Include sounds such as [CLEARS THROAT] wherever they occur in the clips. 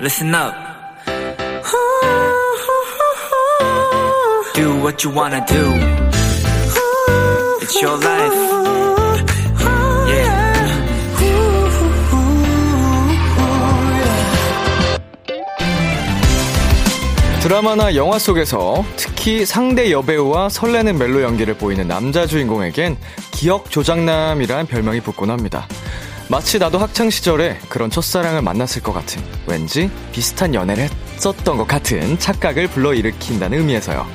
listen up. Do what you wanna do. It's your life. Yeah. 드라마나 영화 속에서 특히 상대 여배우와 설레는 멜로 연기를 보이는 남자 주인공에겐 기억 조장남이란 별명이 붙곤 합니다. 마치 나도 학창 시절에 그런 첫사랑을 만났을 것 같은 왠지 비슷한 연애를 했었던 것 같은 착각을 불러일으킨다는 의미에서요.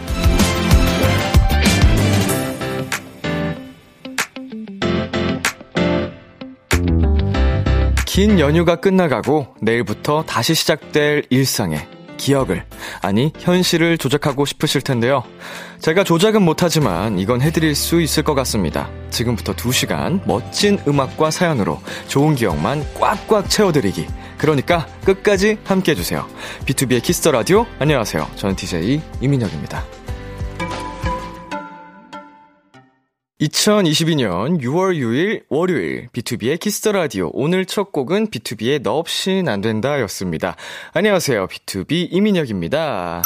긴 연휴가 끝나가고 내일부터 다시 시작될 일상에 기억을, 아니, 현실을 조작하고 싶으실 텐데요. 제가 조작은 못하지만 이건 해드릴 수 있을 것 같습니다. 지금부터 2시간 멋진 음악과 사연으로 좋은 기억만 꽉꽉 채워드리기. 그러니까 끝까지 함께 해주세요. 비투비의 키스 더 라디오, 안녕하세요. 저는 DJ 이민혁입니다. 2022년 6월 6일 월요일 비투비의 키스 더 라디오 오늘 첫 곡은 비투비의 너 없인 안 된다 였습니다. 안녕하세요. B2B 이민혁입니다.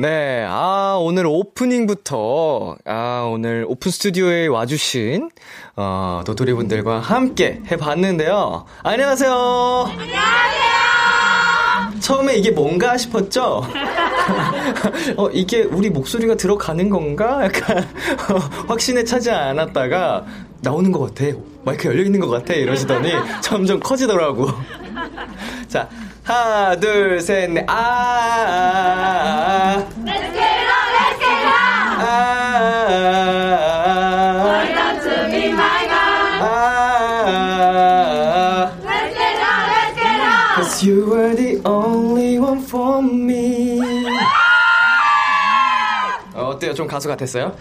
네, 아, 오늘 오프닝부터, 아, 오늘 오픈 스튜디오에 와주신, 어, 도토리 분들과 함께 해봤는데요. 안녕하세요! 안녕하세요! 처음에 이게 뭔가 싶었죠? [LAUGHS] 어, 이게 우리 목소리가 들어가는 건가? 약간, 어, [LAUGHS] 확신에 차지 않았다가, 나오는 것 같아. 마이크 열려 있는 것 같아. 이러시더니 [LAUGHS] 점점 커지더라고. 자, 하나, 둘, 셋, 넷, 아, 아, 아. Let's get it on, let's get it on! 아, 아, 아. Why not to be my? 아, 아, 아. Let's get it on, let's get it on! Cause you 좀 가수 같았어요?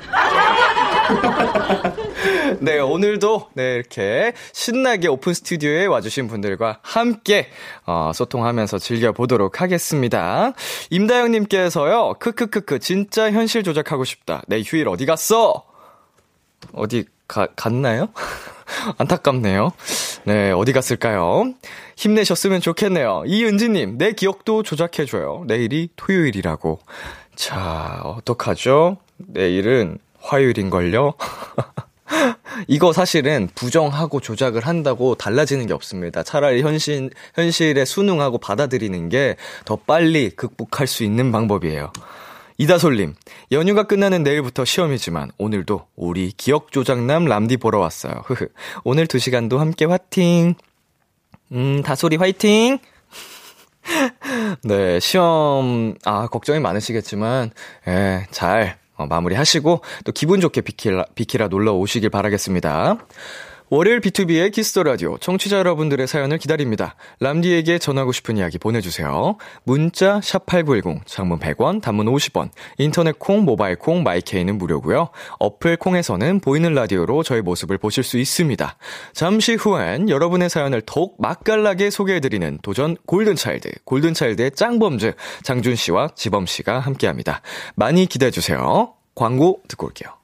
[LAUGHS] 네, 오늘도 네, 이렇게 신나게 오픈 스튜디오에 와주신 분들과 함께 어, 소통하면서 즐겨보도록 하겠습니다. 임다영님께서요, 크크크크, 진짜 현실 조작하고 싶다. 내 휴일 어디 갔어? 어디 가, 갔나요? [LAUGHS] 안타깝네요. 네, 어디 갔을까요? 힘내셨으면 좋겠네요. 이은지님, 내 기억도 조작해줘요. 내일이 토요일이라고. 자, 어떡하죠? 내일은 화요일인걸요? [LAUGHS] 이거 사실은 부정하고 조작을 한다고 달라지는 게 없습니다. 차라리 현실, 현실에 순응하고 받아들이는 게 더 빨리 극복할 수 있는 방법이에요. 이다솔님, 연휴가 끝나는 내일부터 시험이지만 오늘도 우리 기억 조작남 람디 보러 왔어요. 흐흐. 오늘 두 시간도 함께 화팅. 음, 다솔이 화이팅! [LAUGHS] 네, 시험, 아, 걱정이 많으시겠지만, 예, 잘, 어, 마무리 하시고, 또 기분 좋게 비키라, 비키라 놀러 오시길 바라겠습니다. 월요일 비투비의 키스 더 라디오 청취자 여러분들의 사연을 기다립니다. 람디에게 전하고 싶은 이야기 보내주세요. 문자 샵 #8910 장문 100원, 단문 50원. 인터넷 콩, 모바일 콩, 마이케이는 무료고요. 어플 콩에서는 보이는 라디오로 저희 모습을 보실 수 있습니다. 잠시 후엔 여러분의 사연을 더욱 맛깔나게 소개해드리는 도전 골든 차일드, 골든 차일드의 짱범즈 장준 씨와 지범 씨가 함께합니다. 많이 기대해 주세요. 광고 듣고 올게요.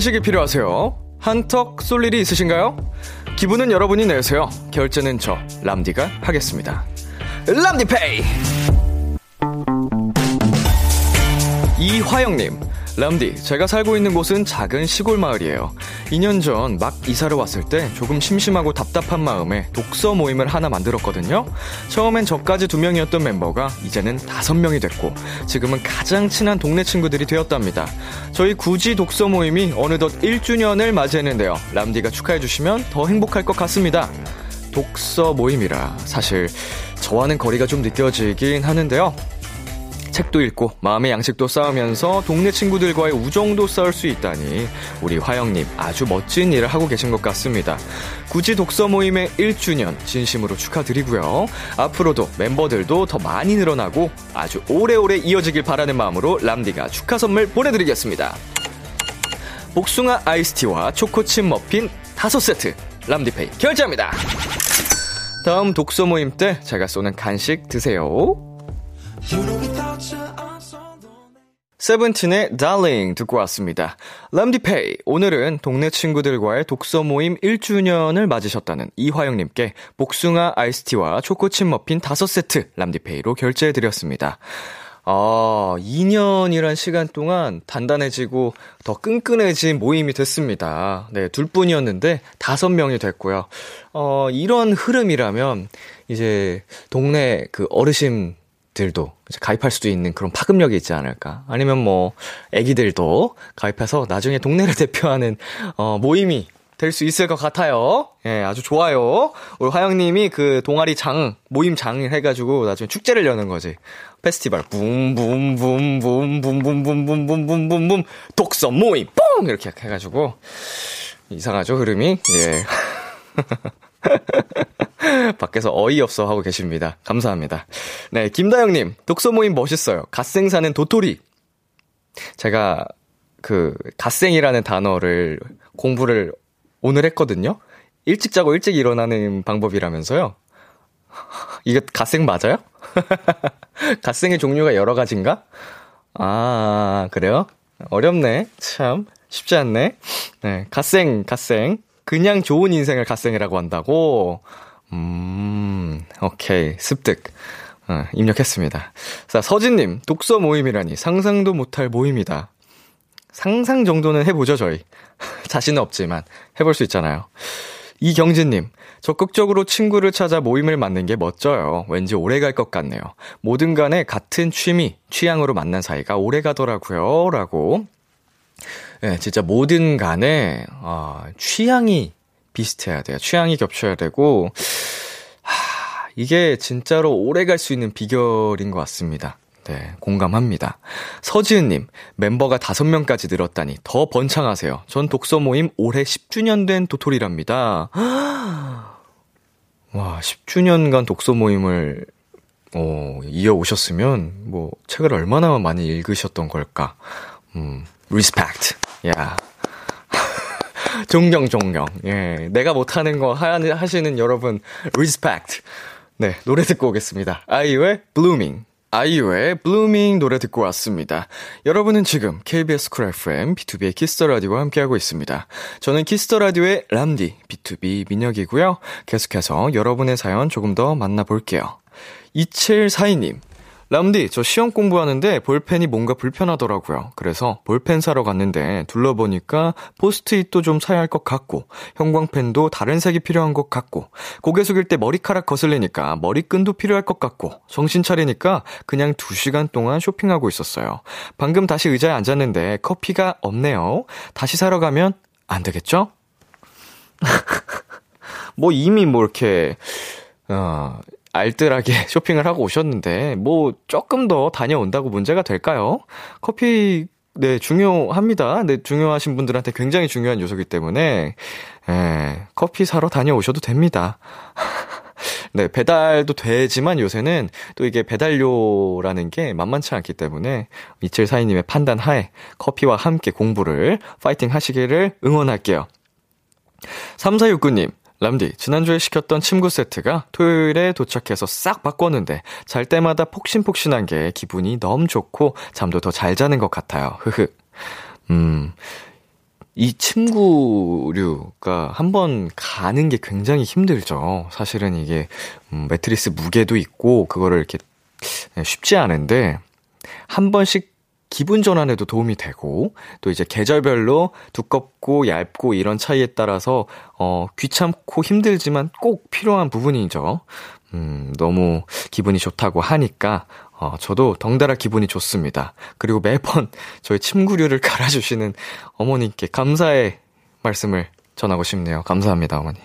간식이 필요하세요? 한턱 쏠 일이 있으신가요? 기분은 여러분이 내세요. 결제는 저 람디가 하겠습니다. 람디페이. 이화영님, 람디, 제가 살고 있는 곳은 작은 시골 마을이에요. 2년 전 막 이사를 왔을 때 조금 심심하고 답답한 마음에 독서 모임을 하나 만들었거든요. 처음엔 저까지 두 명이었던 멤버가 이제는 다섯 명이 됐고, 지금은 가장 친한 동네 친구들이 되었답니다. 저희 굳이 독서 모임이 어느덧 1주년을 맞이했는데요. 람디가 축하해 주시면 더 행복할 것 같습니다. 독서 모임이라 사실 저와는 거리가 좀 느껴지긴 하는데요. 책도 읽고 마음의 양식도 쌓으면서 동네 친구들과의 우정도 쌓을 수 있다니 우리 화영님 아주 멋진 일을 하고 계신 것 같습니다. 굳이 독서 모임의 1주년 진심으로 축하드리고요. 앞으로도 멤버들도 더 많이 늘어나고 아주 오래오래 이어지길 바라는 마음으로 람디가 축하 선물 보내드리겠습니다. 복숭아 아이스티와 초코칩 머핀 5세트 람디페이 결제합니다. 다음 독서 모임 때 제가 쏘는 간식 드세요. 세븐틴의 Darling 듣고 왔습니다. 람디페이, 오늘은 동네 친구들과의 독서 모임 1주년을 맞으셨다는 이화영님께 복숭아 아이스티와 초코칩 머핀 5세트 람디페이로 결제해드렸습니다. 아, 2년이란 시간 동안 단단해지고 더 끈끈해진 모임이 됐습니다. 네, 둘 뿐이었는데 다섯 명이 됐고요. 어, 이런 흐름이라면 이제 동네 그 어르신 들도 가입할 수도 있는 그런 파급력이 있지 않을까. 아니면 뭐, 애기들도 가입해서 나중에 동네를 대표하는, 어, 모임이 될 수 있을 것 같아요. 예, 아주 좋아요. 우리 화영님이 그 동아리 장, 모임 장을 해가지고 나중에 축제를 여는 거지. 페스티벌, 붐붐붐붐붐붐붐붐붐붐붐붐 독서 모임, 뽕! 이렇게 해가지고. 이상하죠, 흐름이? 예. [LAUGHS] 밖에서 어이없어 하고 계십니다. 감사합니다. 네, 김다영님, 독서 모임 멋있어요. 갓생 사는 도토리. 제가 그 갓생이라는 단어를 공부를 오늘 했거든요. 일찍 자고 일찍 일어나는 방법이라면서요. [LAUGHS] 이게 갓생 맞아요? [LAUGHS] 갓생의 종류가 여러 가지인가? 아, 그래요? 어렵네. 참. 쉽지 않네. 네, 갓생, 갓생. 그냥 좋은 인생을 갓생이라고 한다고? 음, 오케이. 습득. 어, 입력했습니다. 자, 서진님, 독서 모임이라니 상상도 못할 모임이다. 상상 정도는 해보죠, 저희. [LAUGHS] 자신은 없지만 해볼 수 있잖아요. 이경진님, 적극적으로 친구를 찾아 모임을 만든 게 멋져요. 왠지 오래 갈 것 같네요. 뭐든 간에 같은 취미, 취향으로 만난 사이가 오래 가더라고요. 라고. 예, 네, 진짜 뭐든 간에, 어, 취향이 비슷해야 돼요. 취향이 겹쳐야 되고, 하, 이게 진짜로 오래 갈 수 있는 비결인 것 같습니다. 네, 공감합니다. 서지은님, 멤버가 5명까지 늘었다니 더 번창하세요. 전 독서 모임 올해 10주년 된 도토리랍니다. [GASPS] 와, 10주년간 독서 모임을, 어, 이어오셨으면, 뭐, 책을 얼마나 많이 읽으셨던 걸까. 음, respect. 야. [LAUGHS] 존경, 존경. 예. 내가 못하는 거 하, 하시는 여러분, respect. 네, 노래 듣고 오겠습니다. 아이유의 Blooming. 아이유의 Blooming 노래 듣고 왔습니다. 여러분은 지금 KBS 쿨 FM 비투비의 키스 더 라디오와 함께하고 있습니다. 저는 키스 더 라디오의 람디 B2B 민혁이고요. 계속해서 여러분의 사연 조금 더 만나볼게요. 2742님. 람디, 저 시험 공부하는데 볼펜이 뭔가 불편하더라고요. 그래서 볼펜 사러 갔는데 둘러보니까 포스트잇도 좀 사야 할 것 같고, 형광펜도 다른 색이 필요한 것 같고, 고개 숙일 때 머리카락 거슬리니까 머리끈도 필요할 것 같고, 정신 차리니까 그냥 두 시간 동안 쇼핑하고 있었어요. 방금 다시 의자에 앉았는데 커피가 없네요. 다시 사러 가면 안 되겠죠? [LAUGHS] 뭐 이미 뭐 이렇게, 어, 알뜰하게 [LAUGHS] 쇼핑을 하고 오셨는데, 뭐, 조금 더 다녀온다고 문제가 될까요? 커피, 네, 중요합니다. 네, 중요하신 분들한테 굉장히 중요한 요소기 때문에, 예, 커피 사러 다녀오셔도 됩니다. [LAUGHS] 네, 배달도 되지만 요새는 또 이게 배달료라는 게 만만치 않기 때문에 이칠 사이님의 판단 하에 커피와 함께 공부를 파이팅 하시기를 응원할게요. 3469님, 람디, 지난주에 시켰던 침구 세트가 토요일에 도착해서 싹 바꿨는데 잘 때마다 폭신폭신한 게 기분이 너무 좋고 잠도 더 잘 자는 것 같아요. 흐흐. 음, 이 침구류가 한 번 가는 게 굉장히 힘들죠. 사실은 이게 음, 매트리스 무게도 있고 그거를 이렇게 쉽지 않은데 한 번씩 기분 전환에도 도움이 되고 또 이제 계절별로 두껍고 얇고 이런 차이에 따라서 어 귀찮고 힘들지만 꼭 필요한 부분이죠. 음, 너무 기분이 좋다고 하니까 어 저도 덩달아 기분이 좋습니다. 그리고 매번 [LAUGHS] 저희 침구류를 갈아 주시는 어머님께 감사의 말씀을 전하고 싶네요. 감사합니다, 어머니.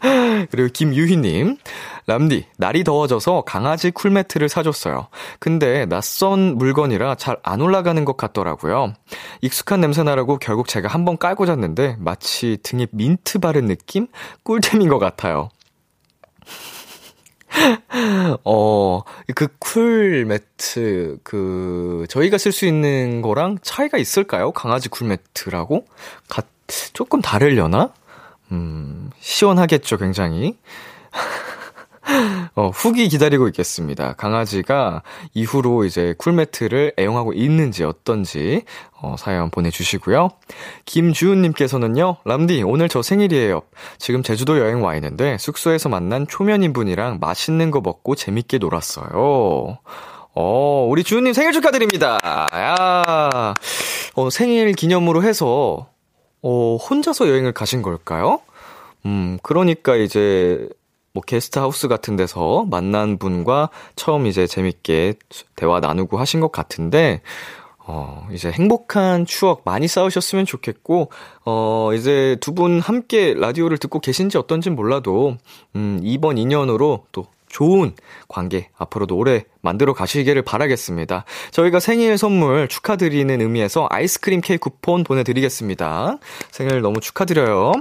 [LAUGHS] 그리고 김유희님, 람디, 날이 더워져서 강아지 쿨매트를 사줬어요. 근데 낯선 물건이라 잘 안 올라가는 것 같더라고요. 익숙한 냄새 나라고 결국 제가 한번 깔고 잤는데 마치 등에 민트 바른 느낌? 꿀템인 것 같아요. [LAUGHS] 어, 그 쿨 매트, 그, 저희가 쓸 수 있는 거랑 차이가 있을까요? 강아지 쿨 매트라고? 가, 조금 다르려나? 음, 시원하겠죠, 굉장히. [LAUGHS] 어, 후기 기다리고 있겠습니다. 강아지가 이후로 이제 쿨매트를 애용하고 있는지 어떤지, 어, 사연 보내주시고요. 김주은님께서는요, 람디, 오늘 저 생일이에요. 지금 제주도 여행 와 있는데 숙소에서 만난 초면인 분이랑 맛있는 거 먹고 재밌게 놀았어요. 어, 우리 주은님 생일 축하드립니다. 야, 어, 생일 기념으로 해서, 어, 혼자서 여행을 가신 걸까요? 음, 그러니까 이제 뭐 게스트 하우스 같은 데서 만난 분과 처음 이제 재밌게 대화 나누고 하신 것 같은데, 어, 이제 행복한 추억 많이 쌓으셨으면 좋겠고, 어, 이제 두 분 함께 라디오를 듣고 계신지 어떤진 몰라도, 음, 이번 인연으로 또 좋은 관계 앞으로도 오래 만들어 가시기를 바라겠습니다. 저희가 생일 선물 축하드리는 의미에서 아이스크림 케이크 쿠폰 보내드리겠습니다. 생일 너무 축하드려요.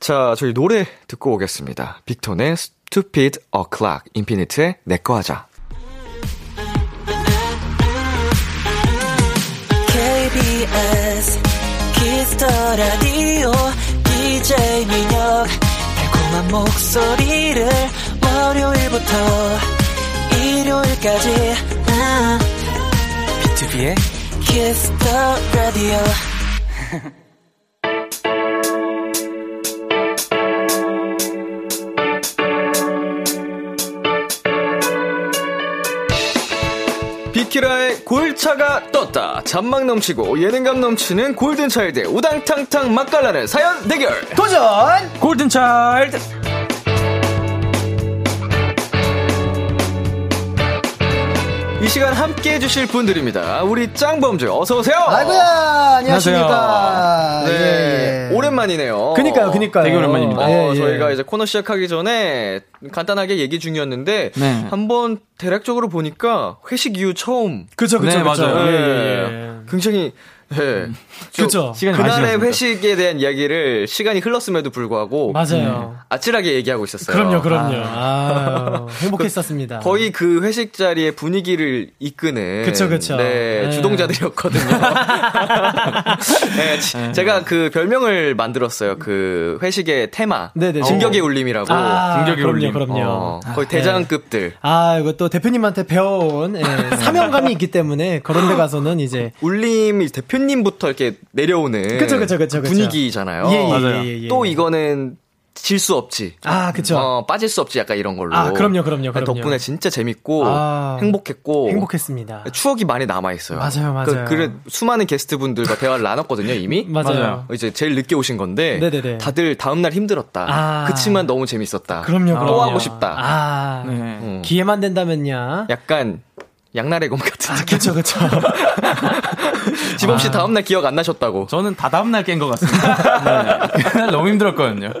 자, 저희 노래 듣고 오겠습니다. 빅톤의 Stupid O'Clock, 인피니트의 내꺼 하자. KBS 키스터 라디오 DJ 민혁 달콤한 목소리를 월요일부터 일요일까지 아, B2B의 키스터 라디오 [LAUGHS] 비키라의 골차가 떴다. 잔망 넘치고 예능감 넘치는 골든차일드 우당탕탕 맛깔나는 사연 대결. 도전! 골든차일드 이 시간 함께 해주실 분들입니다. 우리 짱범주 어서오세요. 아이고야, 안녕하십니까. 네. 예, 예. 오랜만이네요. 그니까요, 그니까요. 되게 오랜만입니다. 어, 예, 예. 저희가 이제 코너 시작하기 전에 간단하게 얘기 중이었는데 네. 한번 대략적으로 보니까 회식 이후 처음 그쵸, 그쵸, 네, 그쵸. 맞아요. 예, 예, 예. 예. 굉장히 많이 그날의. 회식에 대한 이야기를 시간이 흘렀음에도 불구하고 맞아요. 아찔하게 얘기하고 있었어요. 그럼요, 그럼요. 아, 행복했었습니다. [LAUGHS] 거의 그 회식 자리의 분위기를 이끄는 그쵸, 그쵸. 네, 네. 주동자들이었거든요. [LAUGHS] 네, 지- 제가 그 별명을 만들었어요. 그 회식의 테마. 네네. 진격의 울림이라고. 아, 진격의 그럼요, 울림. 그럼요. 어, 거의 대장급들. 아, 이거 또 대표님한테 배워온 예, 사명감이 있기 때문에 그런 데 가서는 이제 울림이 대표 님부터 이렇게 내려오는 그쵸, 그쵸, 그쵸, 그쵸. 분위기잖아요. 예, 예, 맞아요. 예, 예. 또 이거는 질 수 없지. 아, 그쵸. 어, 빠질 수 없지. 약간 이런 걸로. 아, 그럼요, 그럼요, 그럼요. 덕분에 진짜 재밌고 아, 행복했고 행복했습니다. 추억이 많이 남아 있어요. 맞아요, 맞아요. 그, 그 수많은 게스트분들과 대화를 나눴거든요, 이미. [LAUGHS] 맞아요. 이제 제일 늦게 오신 건데 네네네. 다들 다음 날 힘들었다. 아. 그치만 너무 재밌었다. 그럼요, 또 그럼요. 하고 싶다. 아, 네. 음. 기회만 된다면야. 약간 양날의 검 같은 아, 느낌. 그쵸, 그쵸. [LAUGHS] 지범 씨 다음 날 기억 안 나셨다고. 저는 다 다음날 깬 것 같습니다. 네. 그날 너무 힘들었거든요. [LAUGHS]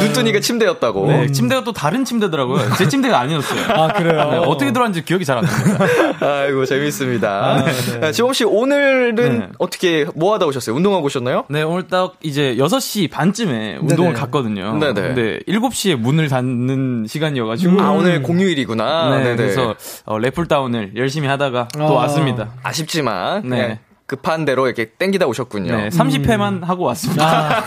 눈뜨니가 침대였다고. 네, 침대가 또 다른 침대더라고요. 제 침대가 아니었어요. 아, 그래요? 네, 어떻게 들어왔는지 기억이 잘 안 납니다. 아이고 재밌습니다. 아, 네. 아, 지범 씨 오늘은 네. 어떻게 뭐 하다 오셨어요? 운동하고 오셨나요? 네, 오늘 딱 이제 6시 반쯤에 운동을 갔거든요. 네네. 근데 7시에 문을 닫는 시간이어가지고. 아 오늘 공휴일이구나. 네, 네네. 그래서 어, 랩풀다운을 열심히 하다가 어. 또 왔습니다. 아쉽지만 네. 급한 대로 이렇게 땡기다 오셨군요. 네, 30회만 하고 왔습니다.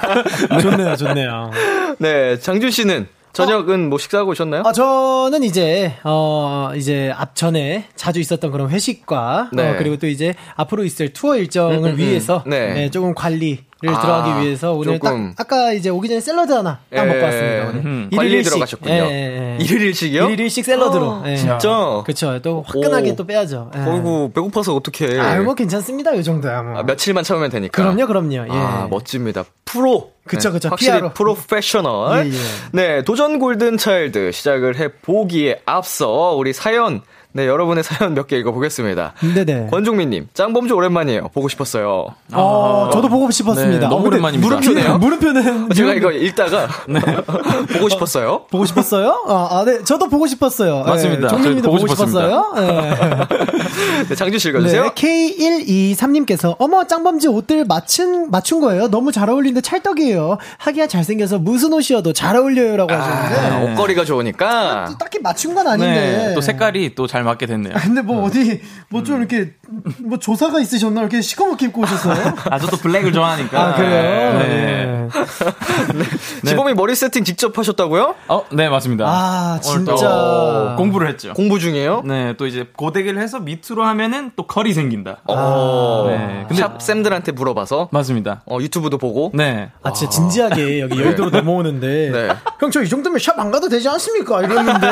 아, 좋네요, 좋네요. [LAUGHS] 네, 장준 씨는 저녁은 뭐 식사하고 오셨나요? 아, 저는 이제, 어, 이제 앞전에 자주 있었던 그런 회식과, 네. 어, 그리고 또 이제 앞으로 있을 투어 일정을 음, 음, 음. 위해서, 네. 네, 조금 관리를 아, 들어가기 위해서 오늘. 딱, 아까 이제 오기 전에 샐러드 하나 딱 예, 먹고 왔습니다. 오늘. 음, 일일. 들어가셨군요. 예, 예, 예. 일일 일식이요? 일일 일식 샐러드로. 예. 진짜? 그쵸. 또 화끈하게 오. 또 빼야죠. 예. 어이구 배고파서 어떡해. 아유, 뭐 괜찮습니다. 요 정도야, 뭐. 아, 며칠만 참으면 되니까. 그럼요, 그럼요. 예. 아, 멋집니다. 프로. 그쵸, 그쵸. 확실히 PRO. 프로페셔널. 네, 도전 골든 차일드 시작을 해 보기에 앞서 우리 사연 네, 여러분의 사연 몇 개 읽어보겠습니다. 네네. 권종민님, 짱범주 오랜만이에요. 보고 싶었어요. 어, 저도 보고 싶었습니다. 네, 너무 어, 오랜만입니다. 물음표네요. [LAUGHS] 물음표는 제가 이거 읽다가 [LAUGHS] 보고 싶었어요. 보고 싶었어요? 아, 아, 네. 저도 보고 싶었어요. 맞습니다. 네, 종민님도 보고 보고 싶었어요? 네. [LAUGHS] 네, 장준 씨 읽어주세요. 네, K123님께서 어머 짱범지 옷들 맞춘 맞춘 거예요. 너무 잘 어울리는데 찰떡이에요. 하기야 잘생겨서 무슨 옷이어도 잘 어울려요라고 하셨는데 아, 옷걸이가 좋으니까. 또 딱히 맞춘 건 아닌데. 네, 또 색깔이 또잘 맞게 됐네요. 아, 근데 뭐 어 디 뭐 좀 이렇게 뭐 조사가 있으셨나 이렇게 시커멓게 입고 오셨어요? 아, 저도 블랙을 좋아하니까. 아 그래요? 네. 지범이 머리 세팅 직접 하셨다고요? 어, 네, 맞습니다. 아 진짜 공부를 했죠. 공부 중이에요? 네, 또 이제 고데기를 해서 밑으로 하면은 또 컬이 생긴다. 어. 네, 근데- 샵 쌤들한테 물어봐서 맞습니다. 어, 유튜브도 보고. 네. 아 진짜 진지하게 여기 여의도로 넘어오는데 네. 형저 이 정도면 샵 안 가도 되지 않습니까? 이랬는데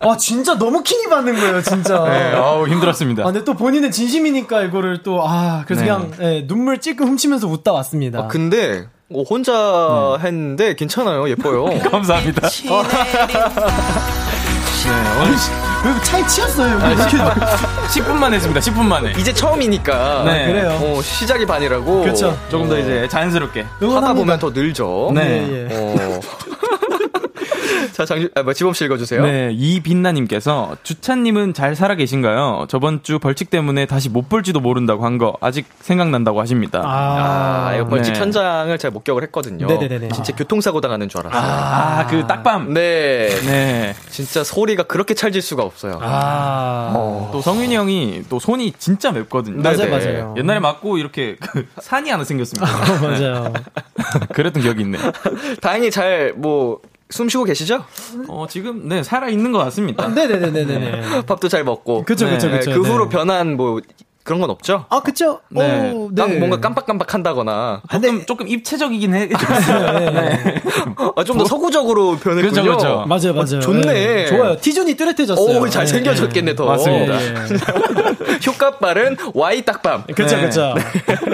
아 진짜 너무 킹이 받는 거예요 진짜. 네, 아우, 힘들었습니다. 아, 근데 또 본인은 진심이니까 이거를 또, 아, 그래서 네. 그냥, 예, 눈물 찔끔 훔치면서 웃다 왔습니다. 아, 근데 어, 혼자 했는데 괜찮아요. 예뻐요. [LAUGHS] 감사합니다. 네, 오늘 차에 치였어요, 아, 여기. 이렇게. 10분만 했습니다. 10분 만에. 이제 처음이니까. 네. 그래요. 어, 시작이 반이라고. 그쵸. 조금 더 이제 자연스럽게. 하다 응원합니다. 보면 더 늘죠. 네. 예, 예. 어. [LAUGHS] 자, 장준, 아, 뭐, 지범 씨 읽어주세요. 네, 이빛나님께서 주찬님은 잘 살아 계신가요? 저번 주 벌칙 때문에 다시 못 볼지도 모른다고 한 거 아직 생각난다고 하십니다. 아, 이거 벌칙 네. 현장을 제가 목격을 했거든요. 네네네네. 진짜 교통사고 당하는 줄 알았어요. 아, 그 딱밤. 네. 네. 진짜 소리가 그렇게 찰질 수가 없어요. 아. 또 성윤이 형이 또 손이 진짜 맵거든요. 네, 맞아요, 네. 맞아요. 옛날에 맞고 이렇게 그 산이 하나 생겼습니다. 맞아요. [LAUGHS] 그랬던 기억이 있네요. [LAUGHS] 다행히 잘, 뭐, 숨 쉬고 계시죠? 어, 지금, 네, 살아있는 것 같습니다. 네네네네네. 밥도 잘 먹고. 그쵸, 그쵸, 네, 그쵸. 그 후로 네. 변한 뭐, 그런 건 없죠? 아, 그쵸? 네. 오, 깜- 뭔가 깜빡깜빡 한다거나. 조금, 조금 입체적이긴 해. 네. 아, 좀 더 서구적으로 변했군요. 그죠, 그죠. 맞아요, 맞아요. 좋네. 네. 좋아요. 티존이 뚜렷해졌어요. 오, 잘생겨졌겠네, 더. 맞습니다. [LAUGHS] 네. [LAUGHS] 효과 빠른 Y 딱밤. 그쵸, 네. 그쵸.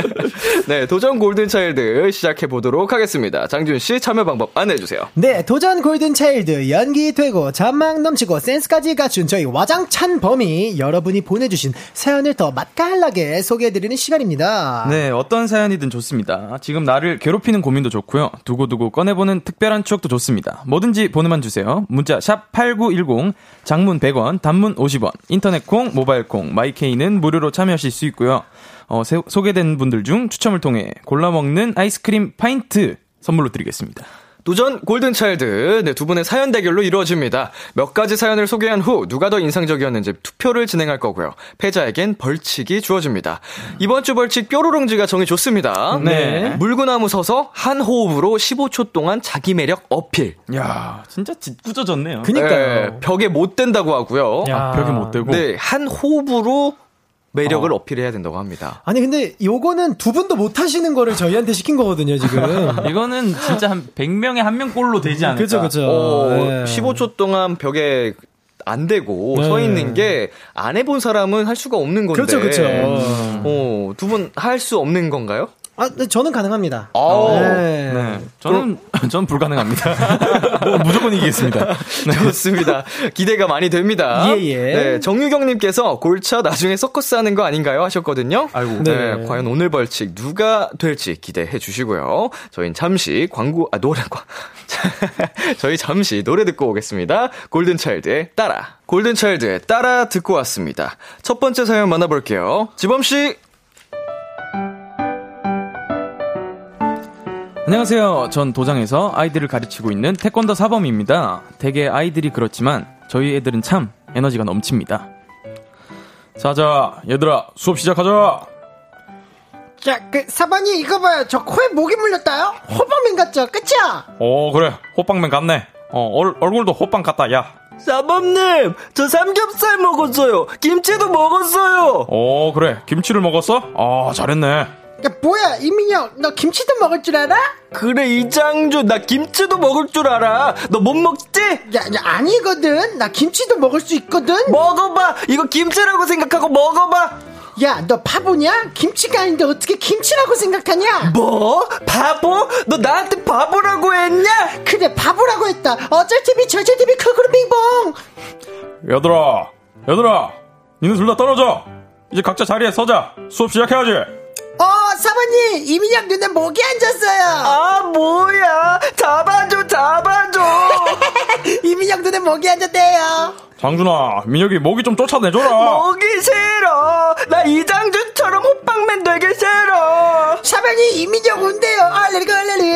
[LAUGHS] 네, 도전 골든차일드 시작해보도록 하겠습니다. 장준-씨 참여 방법 안내해주세요. 네, 도전 골든차일드 연기 되고 잔망 넘치고 센스까지 갖춘 저희 와장찬 범이 여러분이 보내주신 사연을 더 맛깔나게 소개해드리는 시간입니다. 네, 어떤 사연이든 좋습니다. 지금 나를 괴롭히는 고민도 좋고요. 두고두고 꺼내보는 특별한 추억도 좋습니다. 뭐든지 보내만 주세요. 문자 샵 8910, 장문 100원, 단문 50원, 인터넷 콩, 모바일 콩, 마이케이 는 무료로 참여하실 수 있고요. 어, 세- 소개된 분들 중 추첨을 통해 골라 먹는 아이스크림 파인트 선물로 드리겠습니다. 도전 골든차일드 네, 두 분의 사연 대결로 이루어집니다. 몇 가지 사연을 소개한 후 누가 더 인상적이었는지 투표를 진행할 거고요. 패자에겐 벌칙이 주어집니다. 이번 주 벌칙 뾰로롱지가 정해 줬습니다. 네. 물구나무 서서 한 호흡으로 15초 동안 자기 매력 어필. 야 진짜 짓궂어졌네요. 그니까요. 네, 벽에 못 된다고 하고요. 야. 아, 벽에 못 대고. 네, 한 호흡으로 매력을 어. 필해야 된다고 합니다. 아니 근데 요거는 두 분도 못 하시는 거를 저희한테 시킨 거거든요 지금. [LAUGHS] 이거는 진짜 한 100명에 한 명 꼴로 되지 않을까. 그죠 그죠. 어, 네. 15초 동안 벽에 안 대고 네. 서 있는 게 안 해본 사람은 할 수가 없는 건데. 그렇죠, 그렇죠. 어, 두 분 할 수 없는 건가요? 아, 네, 저는 가능합니다. 아, 네. 네. 저는, [LAUGHS] 저는 불가능합니다. [LAUGHS] 뭐, 무조건 이기겠습니다. 좋습니다. 기대가 많이 됩니다. 예, 예. 네, 정유경님께서 골차 나중에 서커스 하는 거 아닌가요? 하셨거든요. 아이고. 네. 네. 과연 오늘 벌칙 누가 될지 기대해 주시고요. 저희는 잠시 광고, 아, 노래과. [LAUGHS] 저희 잠시 노래 듣고 오겠습니다. 골든 차일드의 따라. 골든 차일드의 따라 듣고 왔습니다. 첫 번째 사연 만나볼게요. 지범 씨! 안녕하세요. 전 도장에서 아이들을 가르치고 있는 태권도 사범입니다. 대개 아이들이 그렇지만 저희 애들은 참 에너지가 넘칩니다. 자자, 얘들아, 수업 시작하자! 자, 그 사반이 이거 봐요. 저 코에 목이 물렸다요. 호범인 같죠, 그쵸? 어, 그래. 호빵맨 같네. 어, 얼, 얼굴도 호빵 같다, 야. 사범님, 저 삼겹살 먹었어요. 김치도 먹었어요. 어, 그래. 김치를 먹었어? 아, 잘했네. 야, 뭐야, 이민혁, 너 김치도 먹을 줄 알아? 그래, 이장주, 나 김치도 먹을 줄 알아. 너 못 먹지? 야, 야, 아니거든. 나 김치도 먹을 수 있거든. 먹어봐. 이거 김치라고 생각하고 먹어봐. 야, 너 바보냐? 김치가 아닌데 어떻게 김치라고 생각하냐? 뭐? 바보? 너 나한테 바보라고 했냐? 그래, 바보라고 했다. 어쩔 TV, 저쩔 TV, 크그루 빙봉. 얘들아, 얘들아, 니네 둘 다 떨어져. 이제 각자 자리에 서자. 수업 시작해야지. 어, 사모님, 이민혁 눈에 목이 앉았어요. 아, 뭐야. 잡아줘, 잡아줘. [LAUGHS] 이민혁 눈에 목이 앉았대요. 장준아, 민혁이 목이 좀 쫓아내줘라. 보기 싫어. 나 이장준처럼 호빵맨 되기 싫어. 사모님, 이민혁 온대요. 알레리, 알레리.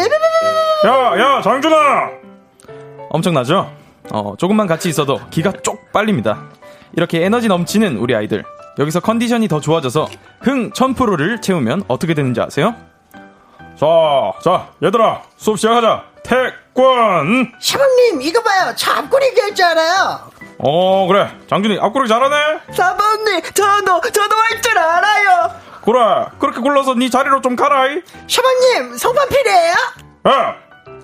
야, 야, 장준아! 엄청나죠? 어, 조금만 같이 있어도 기가 쪽 빨립니다. 이렇게 에너지 넘치는 우리 아이들. 여기서 컨디션이 더 좋아져서 흥 1000%를 채우면 어떻게 되는지 아세요? 자, 자, 얘들아, 수업 시작하자. 태권! 사모님, 이거 봐요. 저 앞구리 얘기할 줄 알아요. 어, 그래. 장준이 앞구르기 잘하네? 사범님, 저도, 저도 할 줄 알아요. 그래. 그렇게 굴러서 네 자리로 좀 가라이. 사모님, 성판 필요해요? 야!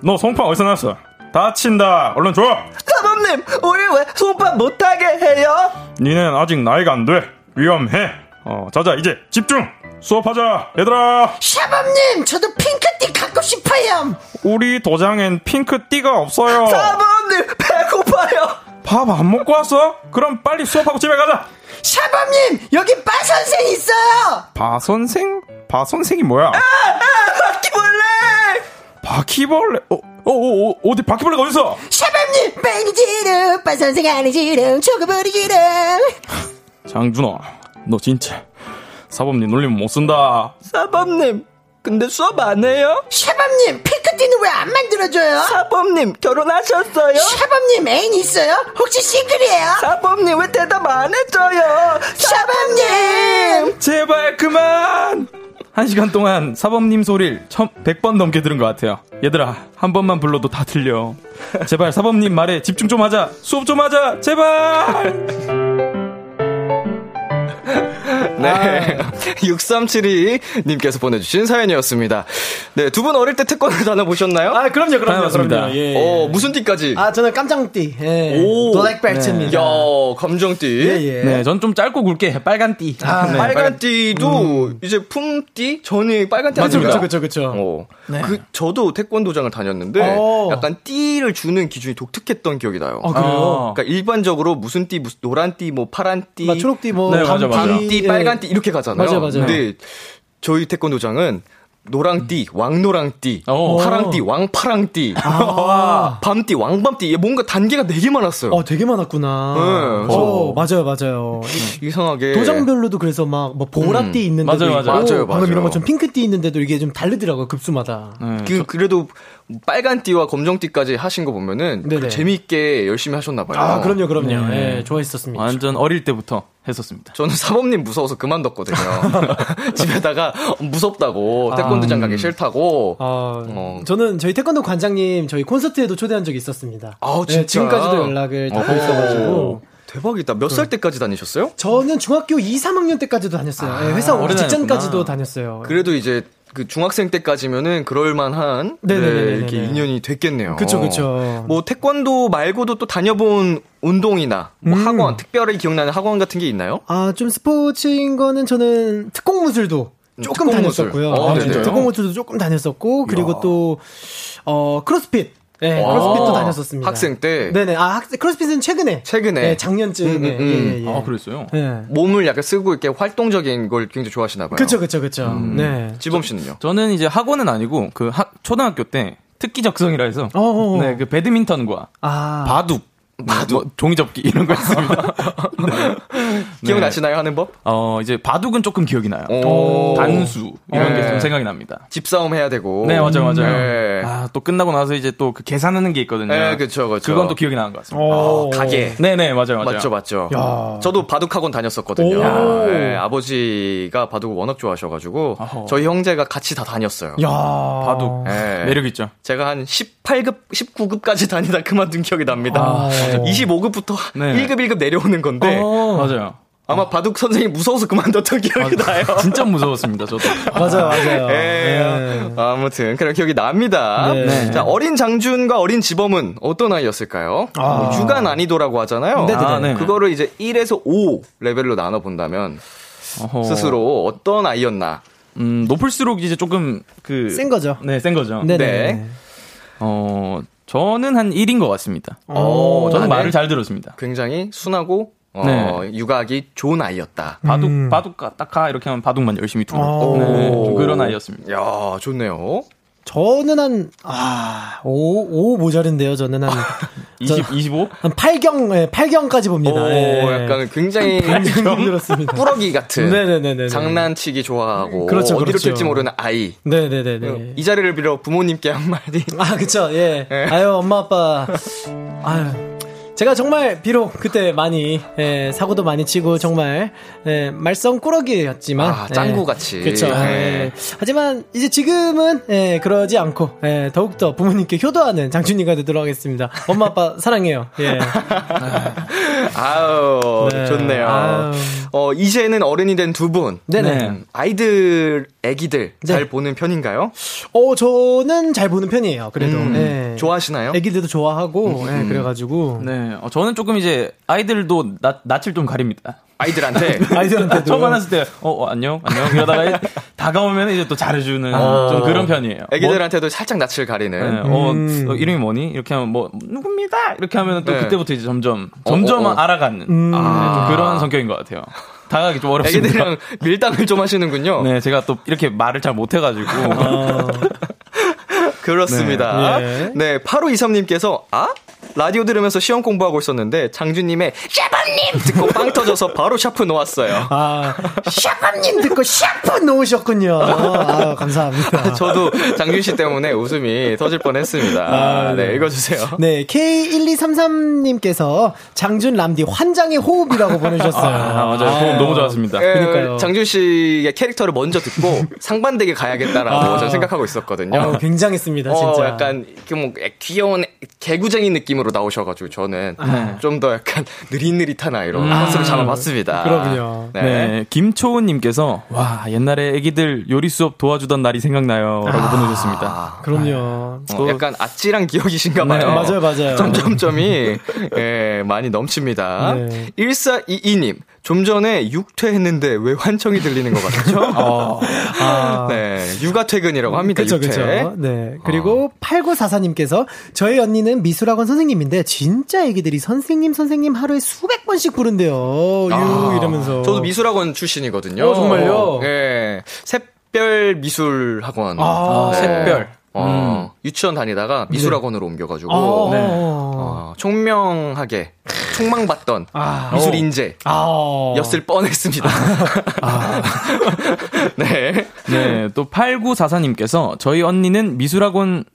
너 송파 어디서 났어? 다친다. 얼른 줘! 사범님, 우리 왜 손밥 못하게 해요? 니는 아직 나이가 안 돼. 위험해. 어, 자자, 이제 집중! 수업하자, 얘들아! 사모님, 저도 핑크띠 갖고 싶어요. 우리 도장엔 핑크띠가 없어요. 사범님, 배고파요. 밥 안 먹고 왔어? 그럼 빨리 수업하고 집에 가자! 사모님, 여기 바 선생 있어요. 바 선생? 바 선생이 뭐야? 바퀴벌레! 바퀴벌레? 어, 어, 어, 어, 어디 바퀴벌레가 어딨어? 사모님, 빨리지름, 바 선생 아니지름, 초급어리지름. 장준아, 너 진짜 사범님 놀리면 못 쓴다. 사범님, 근데 수업 안 해요? 사모님, 핑크띠는 왜 안 만들어줘요? 사범님, 결혼하셨어요? 사범님, 애인 있어요? 혹시 싱글이에요? 사범님, 왜 대답 안 해줘요? 사범님! 제발 그만! 한 시간 동안 사범님 소리를 100번 넘게 들은 것 같아요. 얘들아, 한 번만 불러도 다 들려. 제발 사범님 말에 집중 좀 하자. 수업 좀 하자. 제발! 네. [LAUGHS] 6372님께서 보내주신 사연이었습니다. 네, 두 분 어릴 때 태권도 다녀보셨나요? [LAUGHS] 아, 그럼요, 그럼요. 그럼요. 예. 어, 무슨 띠까지? 아, 저는 깜장띠. 예. 오. 블랙벨트입니다. 야, 감정띠. 예, 예. 네, 전 좀 짧고 굵게 빨간 띠. 아, 네, 빨간 띠도 이제 품띠? 전이 빨간 띠 그쵸? 그쵸, 그쵸, 그쵸. 어. 네. 그, 저도 태권도장을 다녔는데, 어. 약간 띠를 주는 기준이 독특했던 기억이 나요. 아, 그래요? 그러니까 일반적으로 무슨 띠, 무슨 노란 띠, 뭐 파란 띠, 막 초록 띠, 뭐, 네, 맞아, 맞아. 밤띠, 띠, 예. 빨간 띠 이렇게 가잖아요. 맞아요, 맞아요. 근데 저희 태권도장은 노랑띠, 왕노랑띠, 어. 파랑띠, 왕파랑띠, 아. [LAUGHS] 밤띠, 왕밤띠, 뭔가 단계가 되게 많았어요. 어, 되게 많았구나. 네, 어, 맞아요, 맞아요. 이상하게 도장별로도 그래서 막, 뭐, 보라띠 있는 데도 맞아요, 있고, 맞아요. 맞아요, 방금 이런 맞아요. 것좀 핑크띠 있는데도 이게 좀 다르더라고요, 급수마다. 네, 그, 그래도 빨간 띠와 검정 띠까지 하신 거 보면은 네네. 재미있게 열심히 하셨나 봐요. 아, 그럼요, 그럼요. 네. 예, 좋아했었습니다. 완전 어릴 때부터 했었습니다. 저는 사범님 무서워서 그만뒀거든요. [LAUGHS] [LAUGHS] 집에다가 무섭다고 태권도장 가기 싫다고. 아, 어. 저는 저희 태권도 관장님 저희 콘서트에도 초대한 적이 있었습니다. 아우, 네, 진짜? 지금까지도 연락을 닫고 있어가지고. 대박이다. 몇살 때까지 다니셨어요? 저는 중학교 2, 3학년 때까지도 다녔어요. 네, 회사 오기 직전까지도. 다녔어요. 그래도 이제 그 중학생 때까지면은 그럴만한 네. 이렇게 인연이 됐겠네요. 그쵸, 그쵸. 뭐 태권도 말고도 또 다녀본 운동이나 뭐 음. 학원 특별히 기억나는 학원 같은 게 있나요? 아, 좀 스포츠인 거는 저는 특공무술도 조금 음, 특공무술. 다녔었고요. 어, 네, 네네. 특공무술도 조금 다녔었고, 그리고 야. 또, 어, 크로스핏. 네, 와. 크로스핏도 다녔었습니다. 학생 때 네네. 아, 학생, 크로스핏은 최근에. 최근에 네, 작년쯤에. 음, 음, 음. 예, 예, 예. 아, 그랬어요? 네. 몸을 약간 쓰고 이렇게 활동적인 걸 굉장히 좋아하시나 봐요. 그쵸, 그쵸, 그쵸. 음. 네. 지범 씨는요? 저는 이제 학원은 아니고 그 학, 초등학교 때 특기 적성이라 해서 어어어. 네, 그 배드민턴과 아. 바둑, 뭐, 종이접기 이런 거 했습니다. [LAUGHS] [LAUGHS] 기억나시나요 하는 법? 어, 이제 바둑은 조금 기억이 나요. 오. 단수 이런 게 네. 좀 생각이 납니다. 집싸움 해야 되고. 네, 맞아요, 맞아요. 네. 아, 또 끝나고 나서 이제 또 그 계산하는 게 있거든요. 네, 그쵸, 그쵸. 그건 또 기억이 나는 것 같습니다. 어. 가게. 네, 네, 맞아요, 맞아요. 맞죠, 맞죠. 야. 저도 바둑 학원 다녔었거든요. 오. 네, 아버지가 바둑을 워낙 좋아하셔가지고 어허. 저희 형제가 같이 다 다녔어요. 야. 바둑. 네. 매력 있죠. 제가 한 18급, 19급까지 다니다 그만둔 기억이 납니다. 아. 25급부터 네. 1급, 1급 내려오는 건데 어. 맞아요. 아마 바둑 선생님이 무서워서 그만뒀던 기억이 나요. 진짜 무서웠습니다, 저도. [LAUGHS] 맞아요, 맞아요. 예. 네. 아무튼 그런 기억이 납니다. 네. 자 어린 장준과 어린 지범은 어떤 아이였을까요? 아. 뭐 육아 난이도라고 하잖아요. 네네네. 아, 네. 그거를 이제 1에서 5 레벨로 나눠 본다면 어허. 스스로 어떤 아이였나? 음, 높을수록 이제 조금 그. 센 거죠. 네, 센 거죠. 네네. 네. 어, 저는 한 1인 것 같습니다. 어, 저는 나는 말을 잘 들었습니다. 굉장히 순하고 어, 네. 육아하기 좋은 아이였다. 바둑 음. 바둑 딱하 이렇게 하면 바둑만 열심히 두고 오. 네, 좀 그런 아이였습니다. 야, 좋네요. 저는 한, 아, 5, 5 모자른데요, 저는 한. [LAUGHS] 20 25? 한 8경, 예, 8경까지 봅니다. 오, 예. 약간 굉장히 [LAUGHS] 굉장히 힘들었습니다. 꾸러기 같은 네네네네. 장난치기 좋아하고 그렇죠, 어디로 그렇죠. 뛸지 모르는 아이. 네네네네. 이 자리를 빌어 부모님께 한마디. 아, 그쵸, 예. 예. 아유, 엄마, 아빠. 아유. 제가 정말 비록 그때 많이 예, 사고도 많이 치고 정말 예, 말썽 꾸러기였지만 아, 짱구 같이. 그렇죠. 예. 하지만 이제 지금은 예, 그러지 않고 예, 더욱 더 부모님께 효도하는 장준이가 되도록 하겠습니다. 엄마 아빠 사랑해요. 예. [LAUGHS] 아우, 네. 좋네요. 아유. 어, 이제는 어른이 된 두 분. 네네. 네. 아이들, 애기들 잘 네. 보는 편인가요? 어 저는 잘 보는 편이에요. 그래도 음, 예. 좋아하시나요? 애기들도 좋아하고 예, 그래가지고 네, 어, 저는 조금 이제 아이들도 낯, 낯을 좀 가립니다. 아이들한테. [LAUGHS] 아이들한테도 처음 만났을 때, 어, 어, 안녕, 안녕. 이러다가 다가오면 이제 또 잘해주는 좀 그런 편이에요. 애기들한테도 살짝 낯을 가리는. 뭐, 네, 어, 음. 어, 이름이 뭐니? 이렇게 하면 뭐, 누굽니다! 이렇게 하면 또 네. 그때부터 이제 점점, 점점 어, 어. 알아가는 음. 네, 좀 그런 성격인 것 같아요. 다가가기 좀 어렵습니다. 애기들이랑 밀당을 좀 하시는군요. 네, 제가 또 이렇게 말을 잘 못해가지고. 어, [LAUGHS] 그렇습니다. 네. 네, 8523님께서, 아? 라디오 들으면서 시험 공부하고 있었는데, 장준님의 샤방님! 듣고 빵 터져서 바로 샤프 놓았어요. 아 샤프님 듣고 샤프 놓으셨군요. 아 감사합니다. 저도 장준 씨 때문에 웃음이 터질 뻔 했습니다. 아, 네, 네. 읽어주세요. 네, K1233님께서 장준 람디 환장의 호흡이라고 보내주셨어요. 아, 맞아요. 호흡 너무 좋았습니다. 예, 그러니까요. 장준 씨의 캐릭터를 먼저 듣고 상반되게 가야겠다라고 아. 저는 생각하고 있었거든요. 어, 굉장했습니다, 어, 진짜. 약간 이렇게 뭐 귀여운 개구쟁이 느낌으로 나오셔가지고 저는 좀더 약간 느릿느릿한 아이로 컨셉을 잡아봤습니다. 그럼요. 네. 네, 김초은님께서, 와, 옛날에 애기들 요리 수업 도와주던 날이 생각나요. 라고 보내주셨습니다. 아, 그럼요. 어, 약간 아찔한 기억이신가봐요. 네, 맞아요, 맞아요. 점점점이 예, 많이 넘칩니다. 네. 1422님, 좀 전에 육퇴했는데 왜 환청이 들리는 것 같죠? [LAUGHS] 아. [LAUGHS] 네, 육아 퇴근이라고 합니다. 그쵸, 육퇴. 그쵸. 네. 그리고 8944님께서 저희 언니는 미술학원 선생님인데 진짜 애기들이 선생님, 선생님 하루에 수백 번씩 부른대요. 유, 아, 이러면서. 저도 미술학원 출신이거든요. 어, 정말요? 예. 샛별 미술학원. 아, 샛별. 어, 유치원 다니다가 미술학원으로 옮겨가지고. 어, 네. 어, 총명하게 총망받던 아. 미술 인재. 아. 였을 뻔했습니다. [LAUGHS] 네. 네, 또 8944님께서 저희 언니는 미술학원